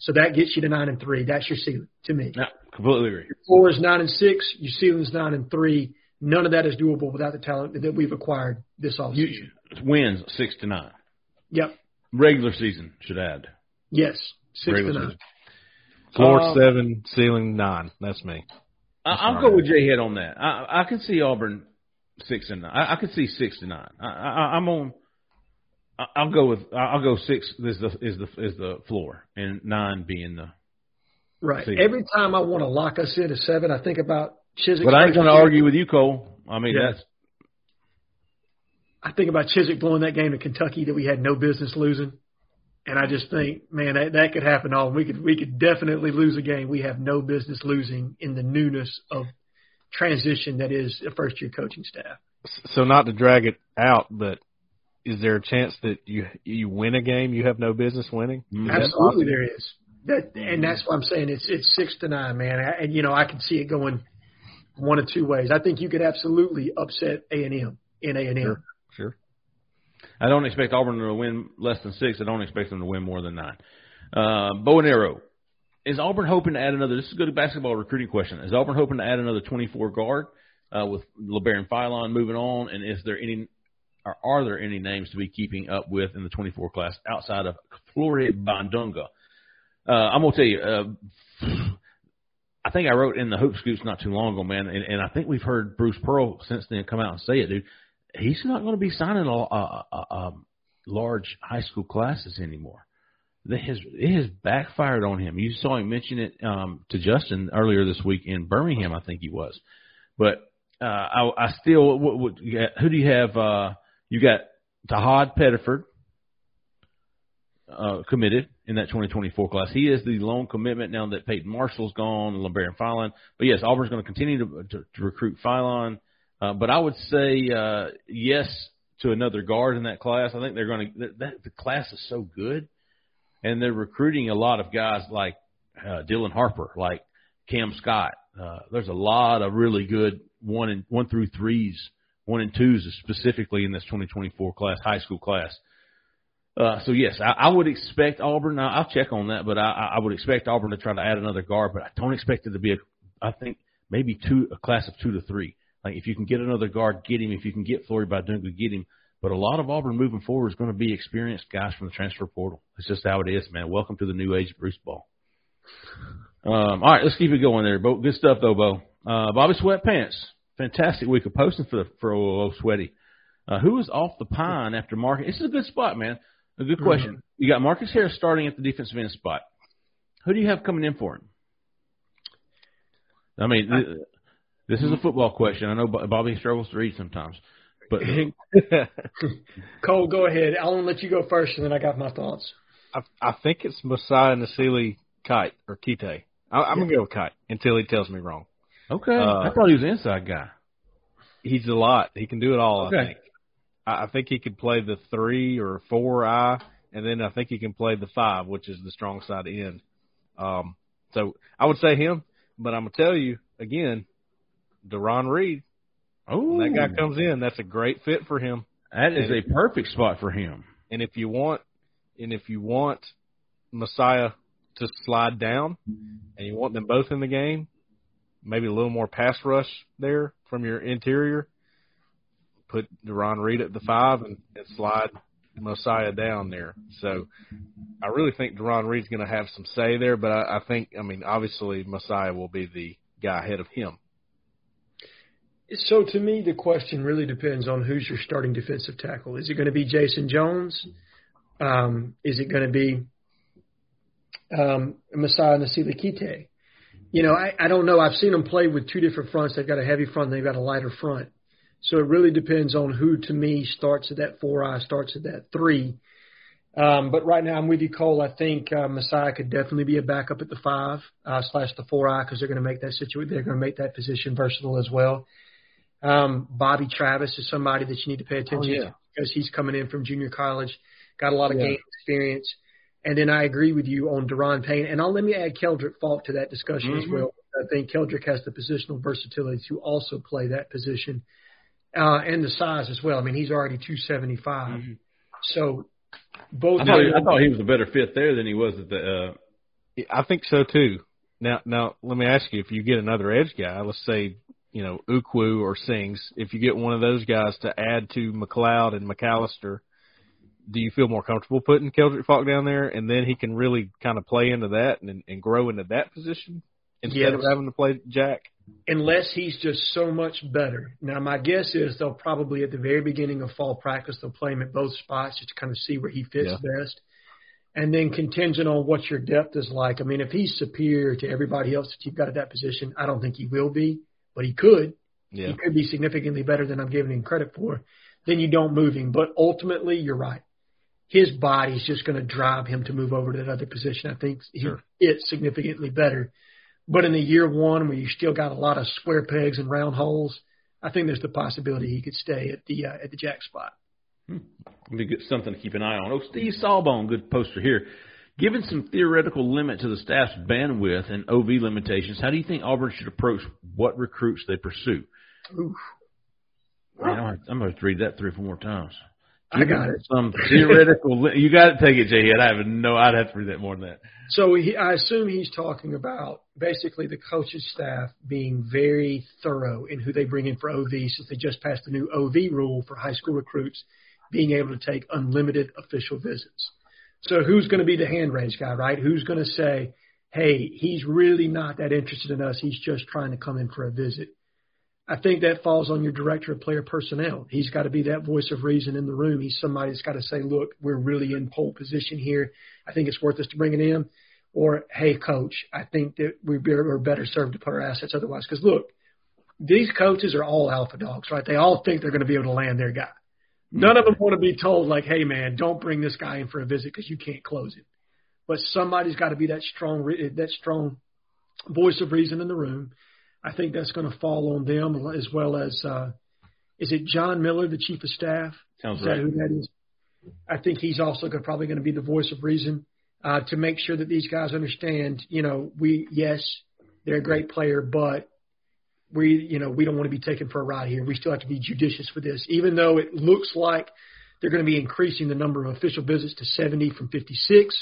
So that gets you to nine and three. That's your ceiling to me. No, completely agree. Your floor is nine and six. Your ceiling is nine and three. None of that is doable without the talent that we've acquired this offseason. You, wins six to nine. Yep. Regular season should add. Yes. Six to nine. season. Floor Uh, seven, ceiling nine. That's me. I, I'll go with Jay Head on that. I, I can see Auburn six and nine. I, I can see six to nine. I, I, I'm on. I- I'll go with. I'll go six is the is the is the floor and nine being the. Right. See. Every time I want to lock us in into seven, I think about Chizik. But I ain't going to argue with you, Cole. I mean Yeah. that's I think about Chizik blowing that game to Kentucky that we had no business losing. And I just think, man, that, that could happen all. We could we could definitely lose a game we have no business losing in the newness of transition that is a first year coaching staff. So not to drag it out, but is there a chance that you you win a game you have no business winning? Is Absolutely, there is. That and that's why I'm saying it's it's six to nine, man. I- And you know I can see it going one of two ways. I think you could absolutely upset A and M in A and M. Sure. I don't expect Auburn to win less than six. I don't expect them to win more than nine. Uh, bow and arrow. Is Auburn hoping to add another? This is a good basketball recruiting question. Is Auburn hoping to add another 24 guard uh, with Labaron Philon moving on? And is there any, or are there any names to be keeping up with in the 24 class outside of Flory Bidunga? Uh, I'm gonna tell you. Uh, <sighs> I think I wrote in the Hoop Scoops not too long ago, man, and, and I think we've heard Bruce Pearl since then come out and say it, dude. He's not going to be signing a, a, a, a large high school classes anymore. That has it has backfired on him. You saw him mention it um, to Justin earlier this week in Birmingham, I think he was. But uh, I, I still, what, what, who do you have? Uh, you got Tahad Pettiford uh, committed in that 2024 class. He is the lone commitment now that Peyton Marshall's gone and Labaron Philon. But yes, Auburn's going to continue to, to, to recruit Philon. Uh, but I would say uh, yes to another guard in that class. I think they're going to. That, that, the class is so good, and they're recruiting a lot of guys like uh, Dylan Harper, like Cam Scott. Uh, there's a lot of really good one and one through threes, one and twos specifically in this 2024 class, high school class. Uh, so yes, I, I would expect Auburn. Now, I'll check on that, but I, I would expect Auburn to try to add another guard. But I don't expect it to be a. I think maybe two a class of two to three. Like if you can get another guard, get him. If you can get Flory Bidunga, get him. But a lot of Auburn moving forward is going to be experienced guys from the transfer portal. It's just how it is, man. Welcome to the new age, Bruce Ball. Um, all right, let's keep it going there. Bo, good stuff though, Bo. Uh, Bobby Sweatpants, fantastic week of posting for the for old Sweaty. Uh, who is off the pine after Marcus? This is a good spot, man. A good question. Mm-hmm. You got Marcus Harris starting at the defensive end spot. Who do you have coming in for him? I mean, this is a football question. I know Bobby struggles to read sometimes, but <laughs> Cole, go ahead. I want to let you go first, and then I got my thoughts. I, I think it's Messiah Nasili Kite or Kite. I, I'm gonna go with Kite until he tells me wrong. Okay, uh, I thought he was an inside guy. He's a lot. He can do it all. Okay. I think. I think he could play the three or four I, and then I think he can play the five, which is the strong side end. Um, so I would say him, but I'm gonna tell you again, Deron Reed. Oh, that guy oh. comes in, that's a great fit for him. That is and, a perfect spot for him. And if you want, and if you want Messiah to slide down, and you want them both in the game, maybe a little more pass rush there from your interior put Deron Reed at the five and, and slide Messiah down there. So I really think Deron Reed's going to have some say there, but I, I think, I mean, obviously Messiah will be the guy ahead of him. So to me, the question really depends on who's your starting defensive tackle. Is it going to be Jason Jones? Um, is it going to be um, Messiah Nasili Kite? You know, I, I don't know. I've seen them play with two different fronts. They've got a heavy front, they've got a lighter front. So it really depends on who, to me, starts at that four I, starts at that three. Um, but right now, I'm with you, Cole. I think uh, Messiah could definitely be a backup at the five uh, slash the four I because they're going to make that situation. They're going to make that position versatile as well. Um, Bobby Travis is somebody that you need to pay attention oh, yeah. to because he's coming in from junior college, got a lot of yeah. game experience. And then I agree with you on Daron Payne. And I'll let me add Keldric Faulk to that discussion mm-hmm. as well. I think Keldric has the positional versatility to also play that position uh, and the size as well. I mean, he's already 275. Mm-hmm. So both. I thought, he, I thought he was a better fit there than he was at the. Uh... I think so too. Now, now let me ask you: if you get another edge guy, let's say you know Ukwu or Sings, if you get one of those guys to add to McLeod and McAllister, do you feel more comfortable putting Keldric Faulk down there, and then he can really kind of play into that and, and grow into that position instead yes. of having to play Jack? unless he's just so much better. Now, my guess is they'll probably at the very beginning of fall practice they'll play him at both spots just to kind of see where he fits yeah. best, and then contingent on what your depth is like. I mean, if he's superior to everybody else that you've got at that position, I don't think he will be, but he could. Yeah. He could be significantly better than I'm giving him credit for. Then you don't move him, but ultimately, you're right. His body's just going to drive him to move over to that other position. I think sure. he fits significantly better but in the year one, where you still got a lot of square pegs and round holes, I think there's the possibility he could stay at the uh, at the jack spot. Hmm. Be good, something to keep an eye on. Oh, Steve Sawbone, good poster here. Given some theoretical limit to the staff's bandwidth and OV limitations, how do you think Auburn should approach what recruits they pursue? Oof. Man, I'm going to read that three or four more times. I got it. Some <laughs> theoretical. you got to take it, Jay. I have no. I'd have to read that more than that. So he, I assume he's talking about basically the coach's staff being very thorough in who they bring in for OV, since they just passed the new OV rule for high school recruits being able to take unlimited official visits. So who's going to be the hand raised guy, right? Who's going to say, hey, he's really not that interested in us. He's just trying to come in for a visit. I think that falls on your director of player personnel. He's got to be that voice of reason in the room. He's somebody that's got to say, look, we're really in pole position here. I think it's worth us to bring it in. Or, hey, coach, I think that we're better served to put our assets otherwise. Because, look, these coaches are all alpha dogs, right? They all think they're going to be able to land their guy. None of them want to be told, like, hey, man, don't bring this guy in for a visit because you can't close it. But somebody's got to be that strong, that strong voice of reason in the room I think that's going to fall on them as well as uh, is it John Miller, the chief of staff? Sounds is right. Who that is? I think he's also going, probably going to be the voice of reason uh, to make sure that these guys understand. You know, we yes, they're a great player, but we you know we don't want to be taken for a ride here. We still have to be judicious with this, even though it looks like they're going to be increasing the number of official visits to 70 from 56.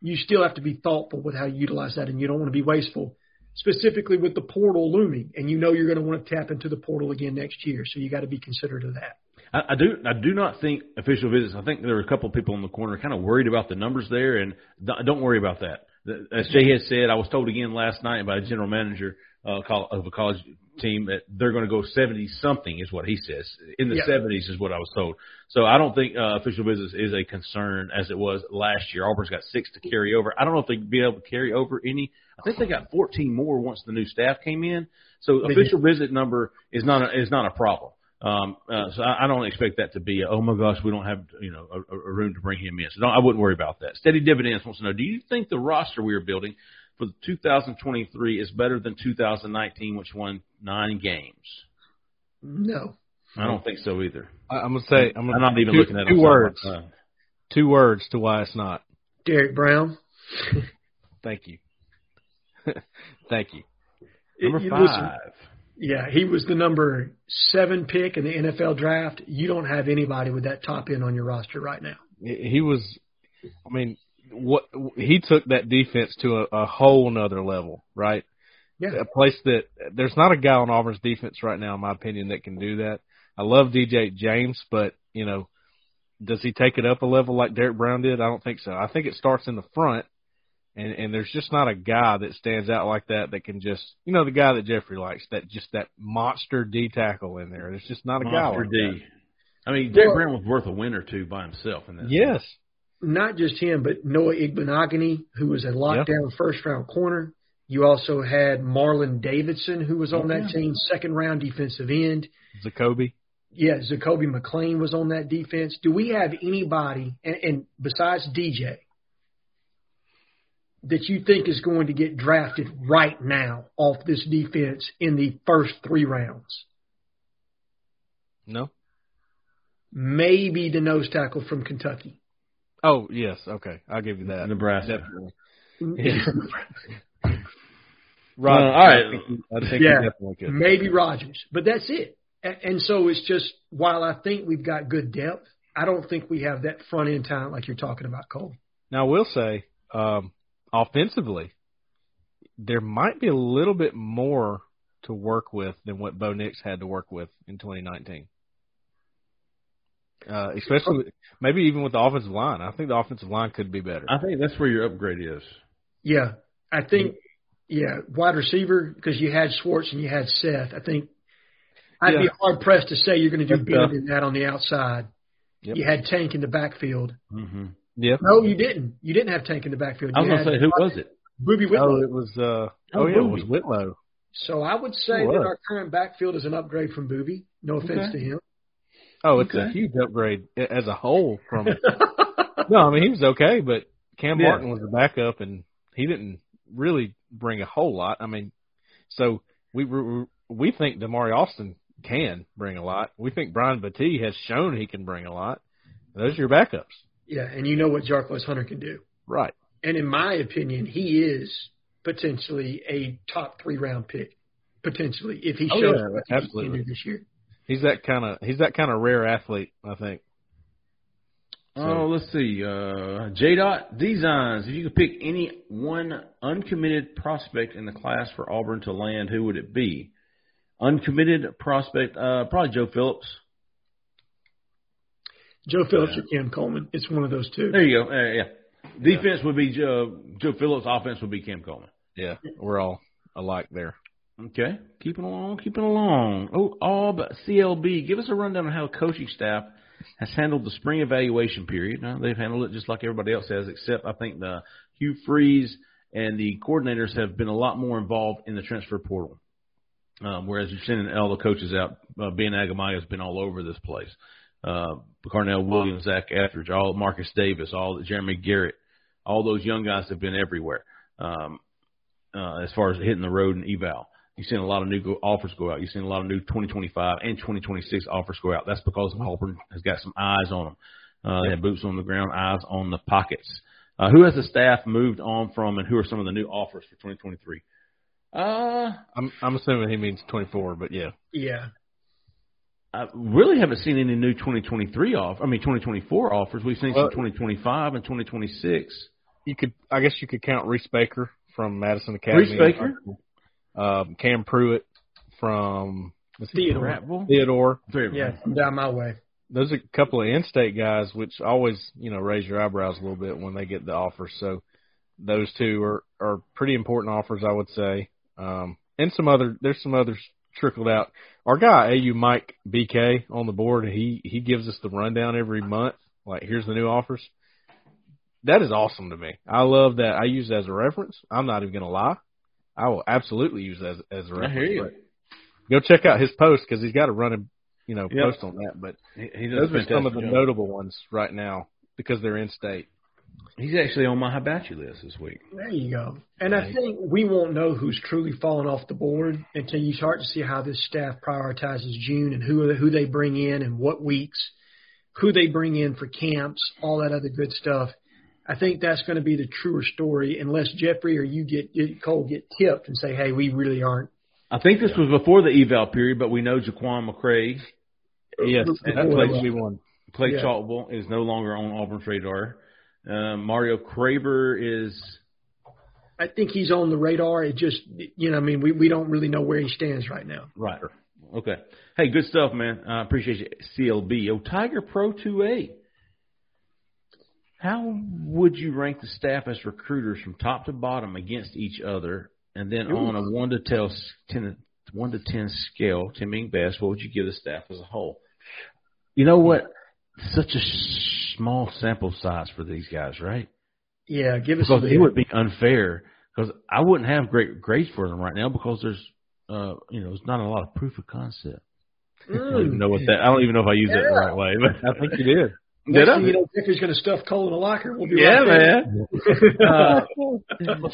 You still have to be thoughtful with how you utilize that, and you don't want to be wasteful specifically with the portal looming, and you know you're going to want to tap into the portal again next year. So you got to be considerate of that. I, I do. I do not think official visits. I think there were a couple of people in the corner kind of worried about the numbers there, and don't worry about that. As Jay has said, I was told again last night by a general manager uh, of a college team that they're going to go 70 something is what he says. In the yeah. 70s is what I was told. So I don't think uh, official visits is a concern as it was last year. Auburn's got six to carry over. I don't know if they'd be able to carry over any. I think they got 14 more once the new staff came in. So official visit number is not a, is not a problem. Um, uh, so I, I don't expect that to be, oh my gosh, we don't have you know a, a room to bring him in. So don't, I wouldn't worry about that. Steady dividends wants to know: Do you think the roster we are building for 2023 is better than 2019, which won nine games? No, I don't think so either. I, am gonna say I'm, gonna, I'm not even two, looking at two words. Two words to why it's not. Derrick Brown. <laughs> Thank you. <laughs> Thank you. Number it, five. Listen, yeah, he was the number seven pick in the NFL draft. You don't have anybody with that top end on your roster right now. He was, I mean, what he took that defense to a, a whole nother level, right? Yeah. A place that there's not a guy on Auburn's defense right now, in my opinion, that can do that. I love DJ James, but you know, does he take it up a level like Derrick Brown did? I don't think so. I think it starts in the front, and and there's just not a guy that stands out like that that can just you know the guy that Jeffrey likes that just that monster D tackle in there. There's just not a monster guy like D. That. I mean, Derrick well, Brown was worth a win or two by himself in that. Yes. Not just him, but Noah Igbinoghene, who was a lockdown first round corner. You also had Marlon Davidson, who was on that team, second round defensive end. Zakoby. Yeah, Zakoby McClain was on that defense. Do we have anybody, and, and besides DJ, that you think is going to get drafted right now off this defense in the first three rounds? No. Maybe the nose tackle from Kentucky. Oh yes, okay, I'll give you that. Nebraska. Definitely. <laughs> Rod, uh, all right. I think yeah, maybe Rogers, but that's it. And so it's just while I think we've got good depth, I don't think we have that front end talent like you're talking about, Cole. Now I will say, um, offensively, there might be a little bit more to work with than what Bo Nix had to work with in 2019. Uh, especially maybe even with the offensive line. I think the offensive line could be better. I think that's where your upgrade is. Yeah, I think yeah, wide receiver because you had Schwartz and you had Seth. I think I'd yeah. be hard pressed to say you're going to do better than that on the outside. Yep. You had Tank in the backfield. Mm-hmm. Yeah. No, you didn't. You didn't have Tank in the backfield. You I was going to say, who was it? Boobee Whitlow. Oh, it was. Uh, oh, oh yeah, it was Whitlow. So I would say that our current backfield is an upgrade from Boobee. No offense okay. to him. Oh, it's okay. a huge upgrade as a whole from. <laughs> no, I mean he was okay, but Cam yeah. Martin was the backup, and he didn't really bring a whole lot. I mean, so we we think Damari Alston can bring a lot. We think Brian Battie has shown he can bring a lot. Those are your backups. Yeah, and you know what Jarquez Hunter can do. Right. And in my opinion, he is potentially a top three round pick. Potentially, if he oh, shows yeah, absolutely this year. He's that kind of he's that kind of rare athlete, I think. So, Oh, let's see. Uh, J. Dot Designs. If you could pick any one uncommitted prospect in the class for Auburn to land, who would it be? Uncommitted prospect, uh, probably Joe Phillips. Joe Phillips or Cam Coleman. It's one of those two. There you go. Uh, yeah. Defense would be Joe, Joe Phillips. Offense would be Cam Coleman. yeah, we're all alike there. Okay, keeping along, keeping along. Oh, all but CLB. Give us a rundown on how the coaching staff has handled the spring evaluation period. Now, they've handled it just like everybody else has, except I think the Hugh Freeze and the coordinators have been a lot more involved in the transfer portal. Um, whereas you're sending all the coaches out, uh, Ben Aigamaua has been all over this place. Uh, Carnell Williams, Zac Etheridge, all Marcus Davis, all Jeremy Garrett, all those young guys have been everywhere. Um, uh, as far as hitting the road and eval. You've seen a lot of new go- offers go out. You've seen a lot of new 2025 and 2026 offers go out. That's because Auburn has got some eyes on them. Uh, they have boots on the ground, eyes on the pockets. Uh, who has the staff moved on from, and who are some of the new offers for 2023? Uh, I'm I'm assuming he means 24, but yeah. Yeah. I really haven't seen any new 2023 off. I mean, 2024 offers. We've seen Well- some 2025 and 2026. You could, I guess, you could count Reese Baker from Madison Academy. Reese Baker? Um, Cam Pruitt from let's Theodore. Prattville? Theodore. Yeah, down my way. Those are a couple of in-state guys, which always you know raise your eyebrows a little bit when they get the offers. So those two are are pretty important offers, I would say. Um, and some other, there's some others trickled out. Our guy AU Mike BK on the board, he he gives us the rundown every month. Like here's the new offers. That is awesome to me. I love that. I use it as a reference. I'm not even gonna lie. I will absolutely use it as as a I reference. hear you. Go check out his post because he's got to run a running, you know, Yep. post on that. But He, he those are some of the job. notable ones right now because they're in state. He's actually on my hibachi list this week. There you go. And I think we won't know who's truly fallen off the board until you start to see how this staff prioritizes June and who who they bring in and what weeks, who they bring in for camps, all that other good stuff. I think that's going to be the truer story, unless Jeffrey or you get, get Cole get tipped and say, "Hey, we really aren't." I think this was before the eval period, but we know Jaquan McCray, Yes, And that Clay- plays we won. Clay Yeah. Chalkable, is no longer on Auburn's radar. Uh, Mario Craver is I think he's on the radar. It just, you know, I mean, we we don't really know where he stands right now. right. Okay. Hey, good stuff, man. I appreciate you. CLB. Oh, Tiger Pro 2A. How would you rank the staff as recruiters from top to bottom against each other, and then on a one to tell ten, one to ten scale, ten being best, what would you give the staff as a whole? You know what? Such a small sample size for these guys, right? Yeah, give us. Because it would be unfair. Because I wouldn't have great grades for them right now because there's, uh, you know, there's not a lot of proof of concept. I don't even know what that. I don't even know if I use it the right way. But I think you did. Did I? you know, Jeffrey's going to stuff Cole in a locker. We'll be Yeah, right man. <laughs> uh,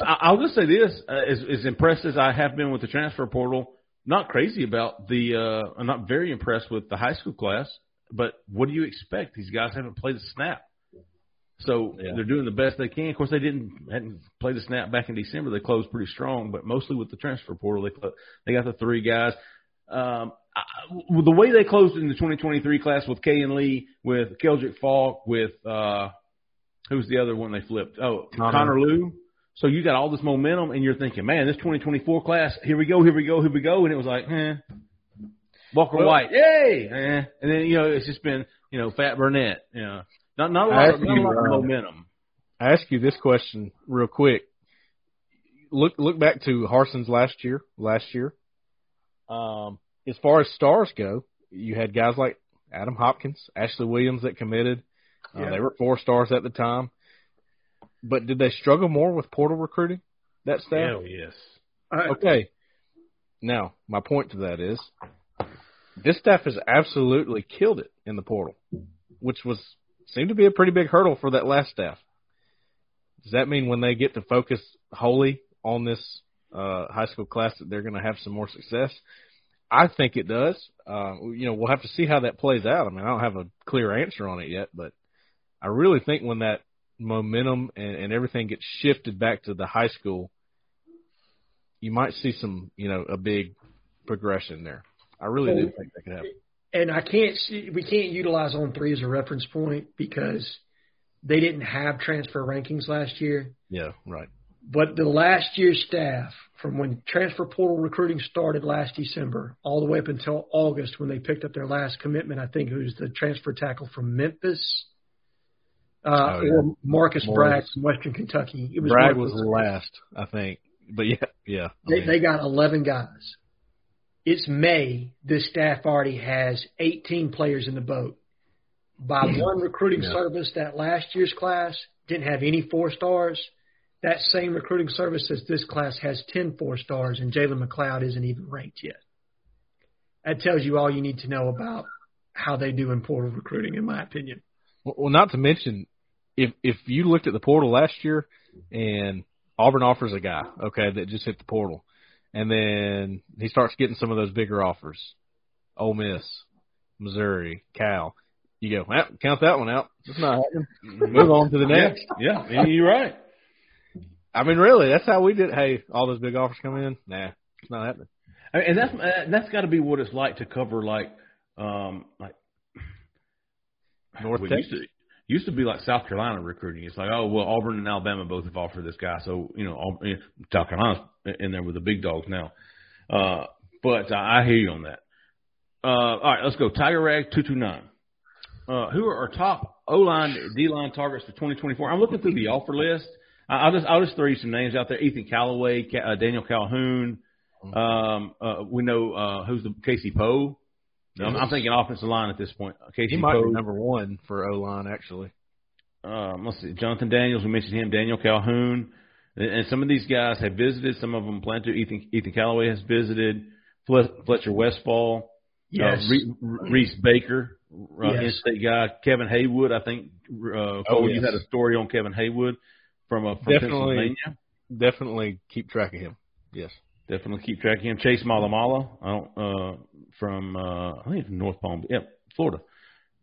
I- I'll just say this: uh, as, as impressed as I have been with the transfer portal, not crazy about the. Uh, I'm not very impressed with the high school class. But what do you expect? These guys haven't played a snap, so Yeah. they're doing the best they can. Of course, they didn't hadn't played a snap back in December. They closed pretty strong, but mostly with the transfer portal, they they got the three guys. Um, I, the way they closed in the 2023 class with Kayin Lee, with Keldric Faulk, with uh, who's the other one they flipped? Oh, Connor. Connor, Lew. So you got all this momentum, and you're thinking, man, this 2024 class, here we go, here we go, here we go, and it was like, eh. Walker Well- White, yay, eh. and then you know it's just been you know Fat Burnett, you know, not not a lot, of, not a you, lot of uh, momentum. I ask you this question real quick. Look look back to Harsin's last year. Last year, um, as far as stars go, you had guys like Adam Hopkins, Ashley Williams that committed. Uh, They were four stars at the time. But did they struggle more with portal recruiting? That staff. Hell yes. I- Okay. Now, my point to that is this staff has absolutely killed it in the portal, which was seemed to be a pretty big hurdle for that last staff. Does that mean when they get to focus wholly on this uh, high school class that they're going to have some more success? I think it does. Uh, you know, we'll have to see how that plays out. I mean, I don't have a clear answer on it yet, but I really think when that momentum and, and everything gets shifted back to the high school, you might see some, you know, a big progression there. I really do think that could happen. and I can't see we can't utilize on three as a reference point because they didn't have transfer rankings last year. Yeah, right. But the last year's staff, from when transfer portal recruiting started last December, all the way up until August when they picked up their last commitment, I think it was the transfer tackle from Memphis, uh, Oh, yeah. or Marcus Morris. Bragg from Western Kentucky. It was Bragg Marcus was the last, I think. But yeah, yeah. I They, mean, they got 11 guys. It's May. This staff already has 18 players in the boat. By one recruiting Yeah. service, that last year's class didn't have any four stars. That same recruiting service says this class has 10 four stars, and Jalen McLeod isn't even ranked yet. That tells you all you need to know about how they do in portal recruiting, in my opinion. Well, not to mention, if if you looked at the portal last year, and Auburn offers a guy, okay, that just hit the portal, and then he starts getting some of those bigger offers, Ole Miss, Missouri, Cal. You go, well, count that one out. It's not happening. <laughs> Move on to the next. Yeah, yeah, you're right. I mean, really, that's how we did. Hey, all those big offers come in. Nah, it's not happening. I mean, and that's uh, that's got to be what it's like to cover like um like North Texas. used to used to be like South Carolina recruiting. It's like oh well Auburn and Alabama both have offered this guy, so you know Aub- eh, South Carolina's in there with the big dogs now. Uh, but I I hear you on that. Uh, all right, let's go. Tiger Rag two two nine. Uh, who are our top O line, D line targets for 2024? I'm looking through the offer list. I'll just I'll just throw you some names out there. Ethan Callaway, Ca- uh, Daniel Calhoun. Um, uh, we know uh, who's the Casey Poe. I'm, I'm thinking offensive line at this point. Casey He might Poe. be number one for O line, actually. Um, let's see, Jonathan Daniels. We mentioned him. Daniel Calhoun, and, and some of these guys have visited. Some of them plan to. Ethan Ethan Callaway has visited. Fle- Fletcher Westfall. Yes. Uh, Re- Re- Reese Baker, uh, Yes. in-state guy. Kevin Haywood. I think. Uh, Cole, Oh, you had a story on Kevin Haywood from uh, from Definitely. Pennsylvania. Definitely keep track of him. Yes. Definitely keep track of him. Chase Malamala, I don't, uh, from uh, I think from North Palm, yeah, Florida.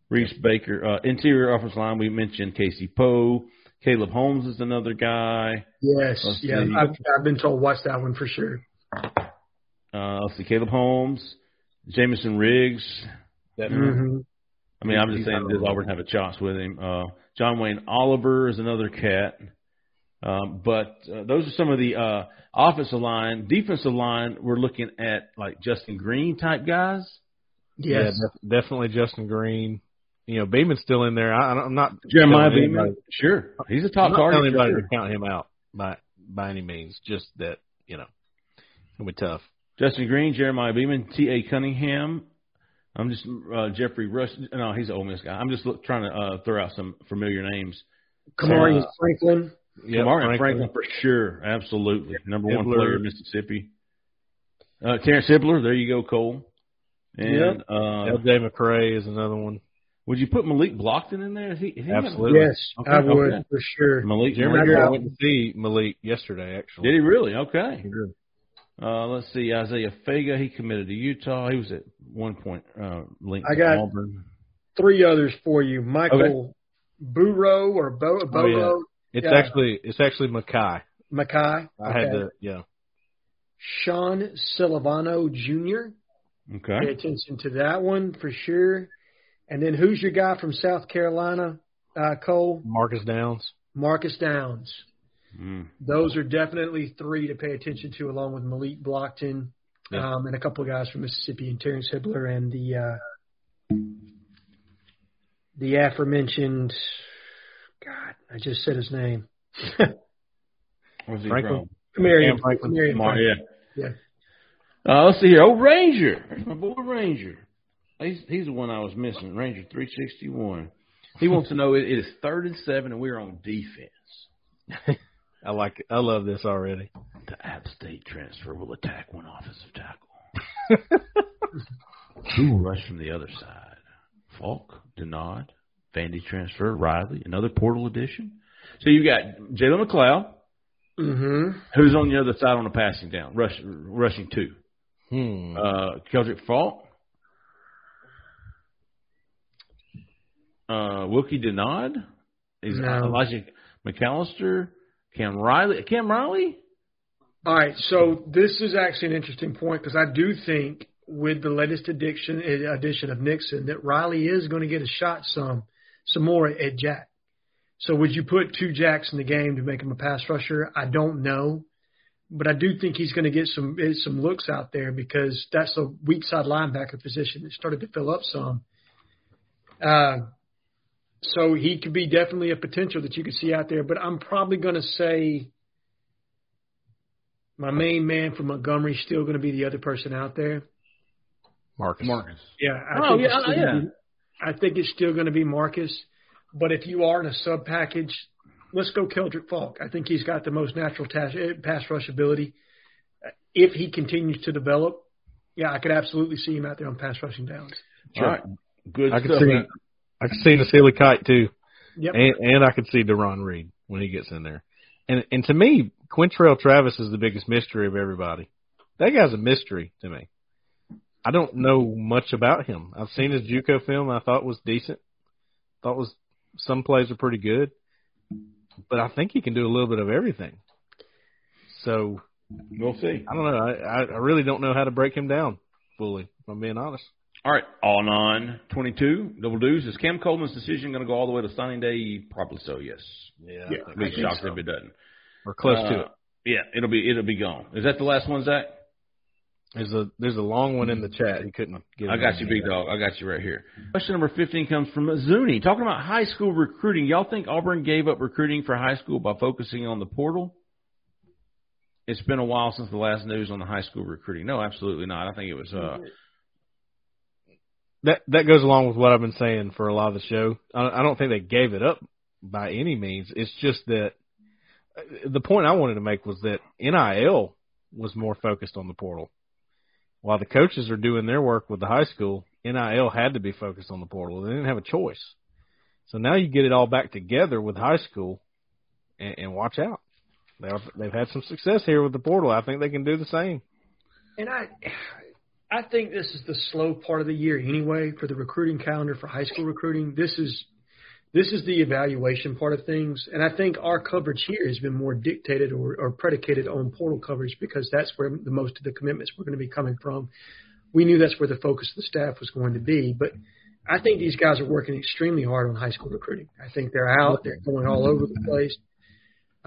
Reese Baker, uh, interior offensive line. We mentioned Casey Poe. Caleb Holmes is another guy. Yes, Let's yeah, see. I've, I've been told watch that one for sure. Uh, let's see, Caleb Holmes, Jamison Riggs. hmm I mean, I'm just He's saying not does wrong. Auburn have a chance with him? Uh, John Wayne Oliver is another cat. Um, but uh, those are some of the uh, offensive line, defensive line. We're looking at like Justin Green type guys. Yeah, Yes. def- definitely Justin Green. You know, Beeman's still in there. I, I'm not Jeremiah Beeman, anybody- sure, he's a I'm top not target. telling for anybody sure. to count him out by by any means. Just that you know, it'll be tough. Justin Green, Jeremiah Beeman, T. A. Cunningham. I'm just uh, Jeffrey Rush. No, he's an Ole Miss guy. I'm just look, trying to uh, throw out some familiar names. Kamari Uh, Franklin. Yeah, Kamari Franklin. for sure, absolutely, number one player in Mississippi. Uh, Terrence Hibbler, there you go, Cole. And uh, L.J. McCray is another one. would you put Malik Blocton in there? Is he, is he Absolutely. Yes, Okay, I would okay. for sure. Malik, Jeremy I went to see Malik yesterday. Actually, Did he really? Okay. He did. Uh, let's see. Isaiah Faga, he committed to Utah. He was at one point uh, linked I to got- Auburn. Three others for you: Michael Burrow or Bo Oh, Boro It's Yeah. actually it's actually Mackay. Mackay. I had to yeah. Sean Silvano Jr. Okay. Pay attention to that one for sure. And then who's your guy from South Carolina, uh, Cole? Marcus Downs. Marcus Downs. Mm. Those are definitely three to pay attention to, along with Malik Blocton Yeah. um, and a couple of guys from Mississippi, and Terrence Hibbler and the uh, the aforementioned. God, I just said his name. <laughs> Where's he Franklin? from? Camarion. Cam Franklin. Camarion Mar- Franklin. yeah. Yeah. Uh, let's see here. Oh, Ranger. My boy Ranger. He's, he's the one I was missing. Ranger 361. He wants to know it, it is third and seven, and we're on defense. <laughs> I like it. I love this already. The App State transfer will attack one offensive tackle. <laughs> Who will rush from the other side? Faulk, Denaud, Vandy transfer, Riley, another portal addition. So you've got Jalen McLeod, Mm-hmm. who's on the other side on the passing down, rush, rushing two. Hmm. Uh, Keldric Faulk, uh, Wilky Denaud, is No. Elijah McAllister, Cam Riley, Cam Riley. All right, so this is actually an interesting point because I do think with the latest addition addition of Nixon that Riley is going to get a shot some some more at Jack. So would you put two jacks in the game to make him a pass rusher? I don't know, but I do think he's going to get some eh, some looks out there because that's a weak side linebacker position that started to fill up some. Uh, so he could be definitely a potential that you could see out there. But I'm probably going to say my main man from Montgomery is still going to be the other person out there. Marcus. Marcus. Yeah, I Oh, think yeah, yeah. be- I think it's still going to be Marcus. But if you are in a sub package, let's go Keldric Faulk. I think he's got the most natural tas- eh, pass rush ability. Uh, If he continues to develop, yeah, I could absolutely see him out there on pass rushing downs. All right. Good I could see man. I could see Nasili Kite too. Yep. And and I could see Deron Reed when he gets in there. And and to me, Quintrell Travis is the biggest mystery of everybody. That guy's a mystery to me. I don't know much about him. I've seen his JUCO film. I thought was decent. Thought was some plays are pretty good, but I think he can do a little bit of everything. So We'll see. I don't know. I I I really don't know how to break him down fully. If I'm being honest. All right, all on 22, double dues. Is Cam Coleman's decision going to go all the way to signing day? Probably so, yes. Yeah, Yeah. I'd be shocked so. if it doesn't. or close to Uh, it. Yeah, it'll be it'll be gone. Is that the last one, Zach? There's a there's a long one in the chat. He couldn't get. I got you, big dog. I got you right here. Question number 15 comes from Zuni. Talking about high school recruiting. Y'all think Auburn gave up recruiting for high school by focusing on the portal? It's been a while since the last news on the high school recruiting. No, absolutely not. I think it was uh That that goes along with what I've been saying for a lot of the show. I, I don't think they gave it up by any means. It's just that uh, the point I wanted to make was that NIL was more focused on the portal, while the coaches are doing their work with the high school. NIL had to be focused on the portal. They didn't have a choice. So now you get it all back together with high school, and, and watch out. They've they've had some success here with the portal. I think they can do the same. And I, I think this is the slow part of the year anyway for the recruiting calendar for high school recruiting. This is, this is the evaluation part of things, and I think our coverage here has been more dictated or, or predicated on portal coverage because that's where the most of the commitments were going to be coming from. We knew that's where the focus of the staff was going to be, but I think these guys are working extremely hard on high school recruiting. I think they're out, they're going all over the place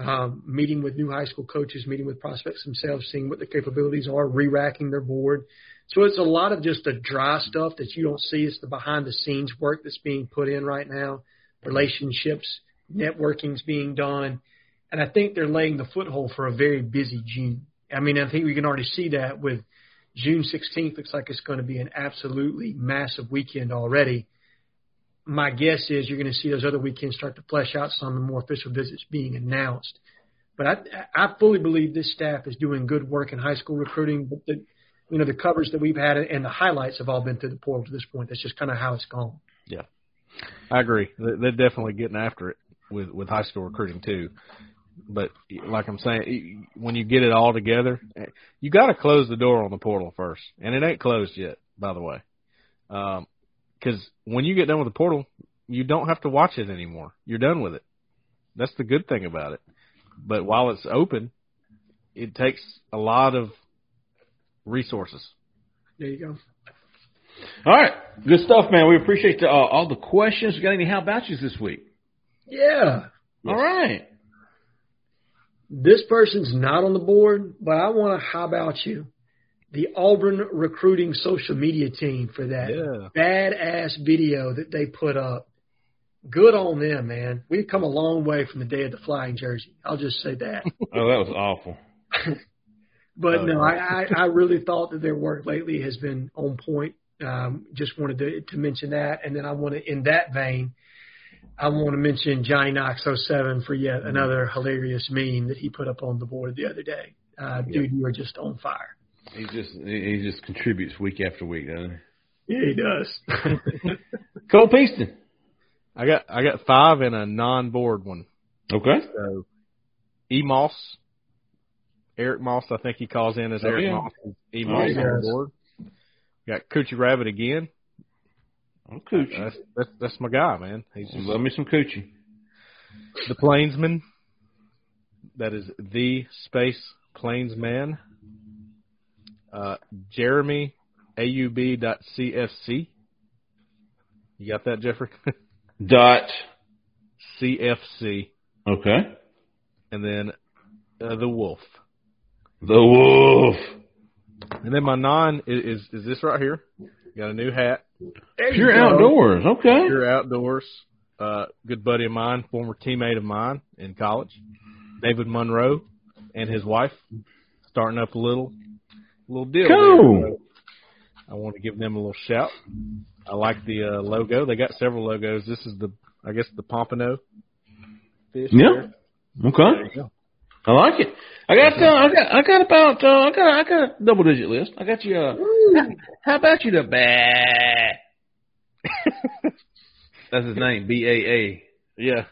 um, meeting with new high school coaches, meeting with prospects themselves, seeing what their capabilities are, re-racking their board. So it's a lot of just the dry stuff that you don't see. It's the behind the scenes work that's being put in right now, relationships, networking's being done. And I think they're laying the foothold for a very busy June. I mean, I think we can already see that with June 16th looks like it's going to be an absolutely massive weekend already my guess is you're going to see those other weekends start to flesh out some of the more official visits being announced. But I, I fully believe this staff is doing good work in high school recruiting. But the, you know, the coverage that we've had and the highlights have all been through the portal to this point. That's just kind of how it's gone. Yeah, I agree. They- They're definitely getting after it with with high school recruiting too. But like I'm saying, when you get it all together, eh, you got to close the door on the portal first, and it ain't closed yet, by the way. Um, because when you get done with the portal, you don't have to watch it anymore. You're done with it. That's the good thing about it. But while it's open, it takes a lot of resources. There you go. All right, good stuff, man. We appreciate the, uh, all the questions. We got any how about yous this week? Yeah. All right. This person's not on the board, but I want to how about you? The Auburn recruiting social media team for that Yeah. badass video that they put up. Good on them, man. We've come a long way from the day of the flying jersey. I'll just say that. <laughs> Oh, that was awful. <laughs> But Oh, no, yeah. I, I, I really thought that their work lately has been on point. Um, just wanted to, to mention that. And then I want to, in that vein, I want to mention Johnny Knox 07 for yet another hilarious meme that he put up on the board the other day. Uh, dude, you are just on fire. He just he just contributes week after week, doesn't he? Yeah, he does. <laughs> Cole Pinkston. I got I got five and a non-board one. Okay. So, E Moss, Eric Moss, I think he calls in as Oh, Eric yeah. Moss. E Oh, Moss he on the board. Got Coochie Rabbit again. I'm coochie. That's, that's that's my guy, man. He's just Love me some coochie. the Plainsman. That is the space Plainsman. Uh, Jeremy AUB.CFC. You got that, Jeffrey? <laughs> Dot CFC, Okay. and then uh, the Wolf. The Wolf. And then my non is, is is this right here. Got a new hat. There you Pure go. outdoors. Okay. Pure outdoors. Uh, good buddy of mine, former teammate of mine in college, David Monroe, and his wife, starting up a little little deal. Cool. there. I want to give them a little shout. I like the uh, logo. They got several logos. This is the, I guess, the pompano fish. Yeah. there. Okay. There you go. I like it. I got, uh, I got, I got about, uh, I got, I got a double digit list. I got you. Uh, how, how about you the bad? <laughs> That's his name, B A A. Yeah.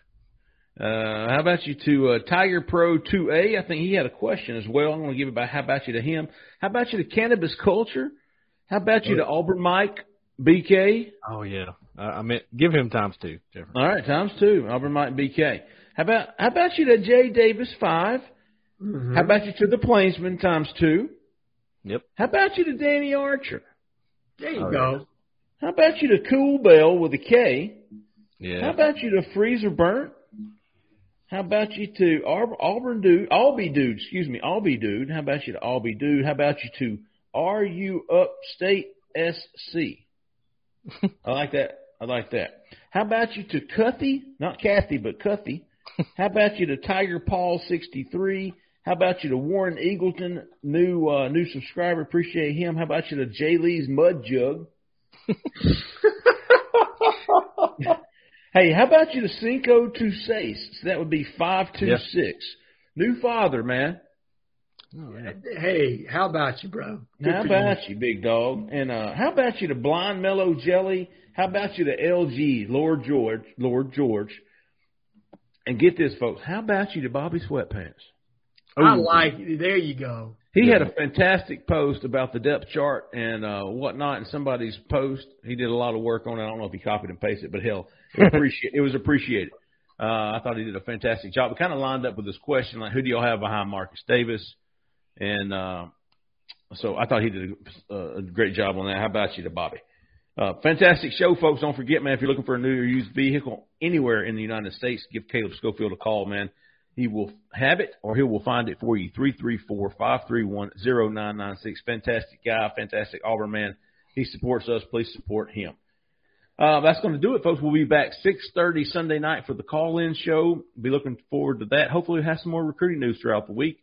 Uh, how about you to uh, Tiger Pro 2A? I think he had a question as well. I'm going to give it back. How about you to him? How about you to Cannabis Culture? How about you to Auburn Mike BK? Oh yeah. I, I meant give him times two, Jeffrey. All right, times two. Auburn Mike BK. How about how about you to Jay Davis 5 Mhm. How about you to the Plainsman times two? Yep. How about you to Danny Archer? There you Oh, go. How about you to Cool Bell with a K? Yeah. How about you to Freezer Burnt? How about you to Ar- Auburn Dude, Albee Dude, excuse me, Albee Dude. How about you to Albee Dude? How about you to RU Upstate SC? <laughs> I like that. I like that. How about you to Cuthy? Not Kathy, but Cuthy. How about you to Tiger Paul 63? How about you to Warren Eagleton, new uh, new subscriber? Appreciate him. How about you to Jay Lee's Mud Jug? <laughs> Hey, how about you to Cinco Seis? So that would be five two six. New father, man. Oh, yeah. Hey, how about you, bro? Good How for you. about you, big dog? And uh how about you to Blind Mellow Jelly? How about you to LG, Lord George, Lord George? And get this, folks. How about you to Bobby Sweatpants? I like it. There you go. He had a fantastic post about the depth chart and uh, whatnot in somebody's post. He did a lot of work on it. I don't know if he copied and pasted, but hell, it, <laughs> appreciate, it was appreciated. Uh, I thought he did a fantastic job. It kind of lined up with this question, like, who do y'all have behind Marcus Davis? And uh, so I thought he did a, a great job on that. How about you to Bobby? Uh, fantastic show, folks. Don't forget, man, if you're looking for a new or used vehicle anywhere in the United States, give Caleb Schofield a call, man. He will have it or he will find it for you. 334-531-0996. Fantastic guy, fantastic Auburn man. He supports us. Please support him. Uh, that's going to do it, folks. We'll be back 6.30 Sunday night for the call-in show. Be looking forward to that. Hopefully we'll have some more recruiting news throughout the week.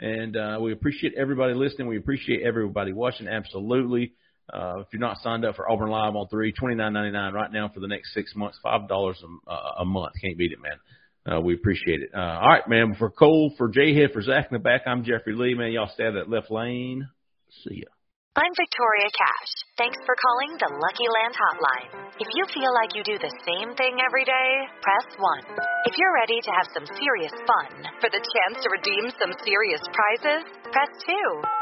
And uh, we appreciate everybody listening. We appreciate everybody watching. Absolutely. Uh, if you're not signed up for Auburn Live on three, twenty nine ninety nine right now for the next six months, five dollars a, a month. Can't beat it, man. Uh, we appreciate it. Uh, all right, man. For Cole, for Jay Head, for Zach in the back, I'm Jeffrey Lee, man. Y'all stay of that left lane. See ya. I'm Victoria Cash. Thanks for calling the Lucky Land Hotline. If you feel like you do the same thing every day, press 1. If you're ready to have some serious fun for the chance to redeem some serious prizes, press 2.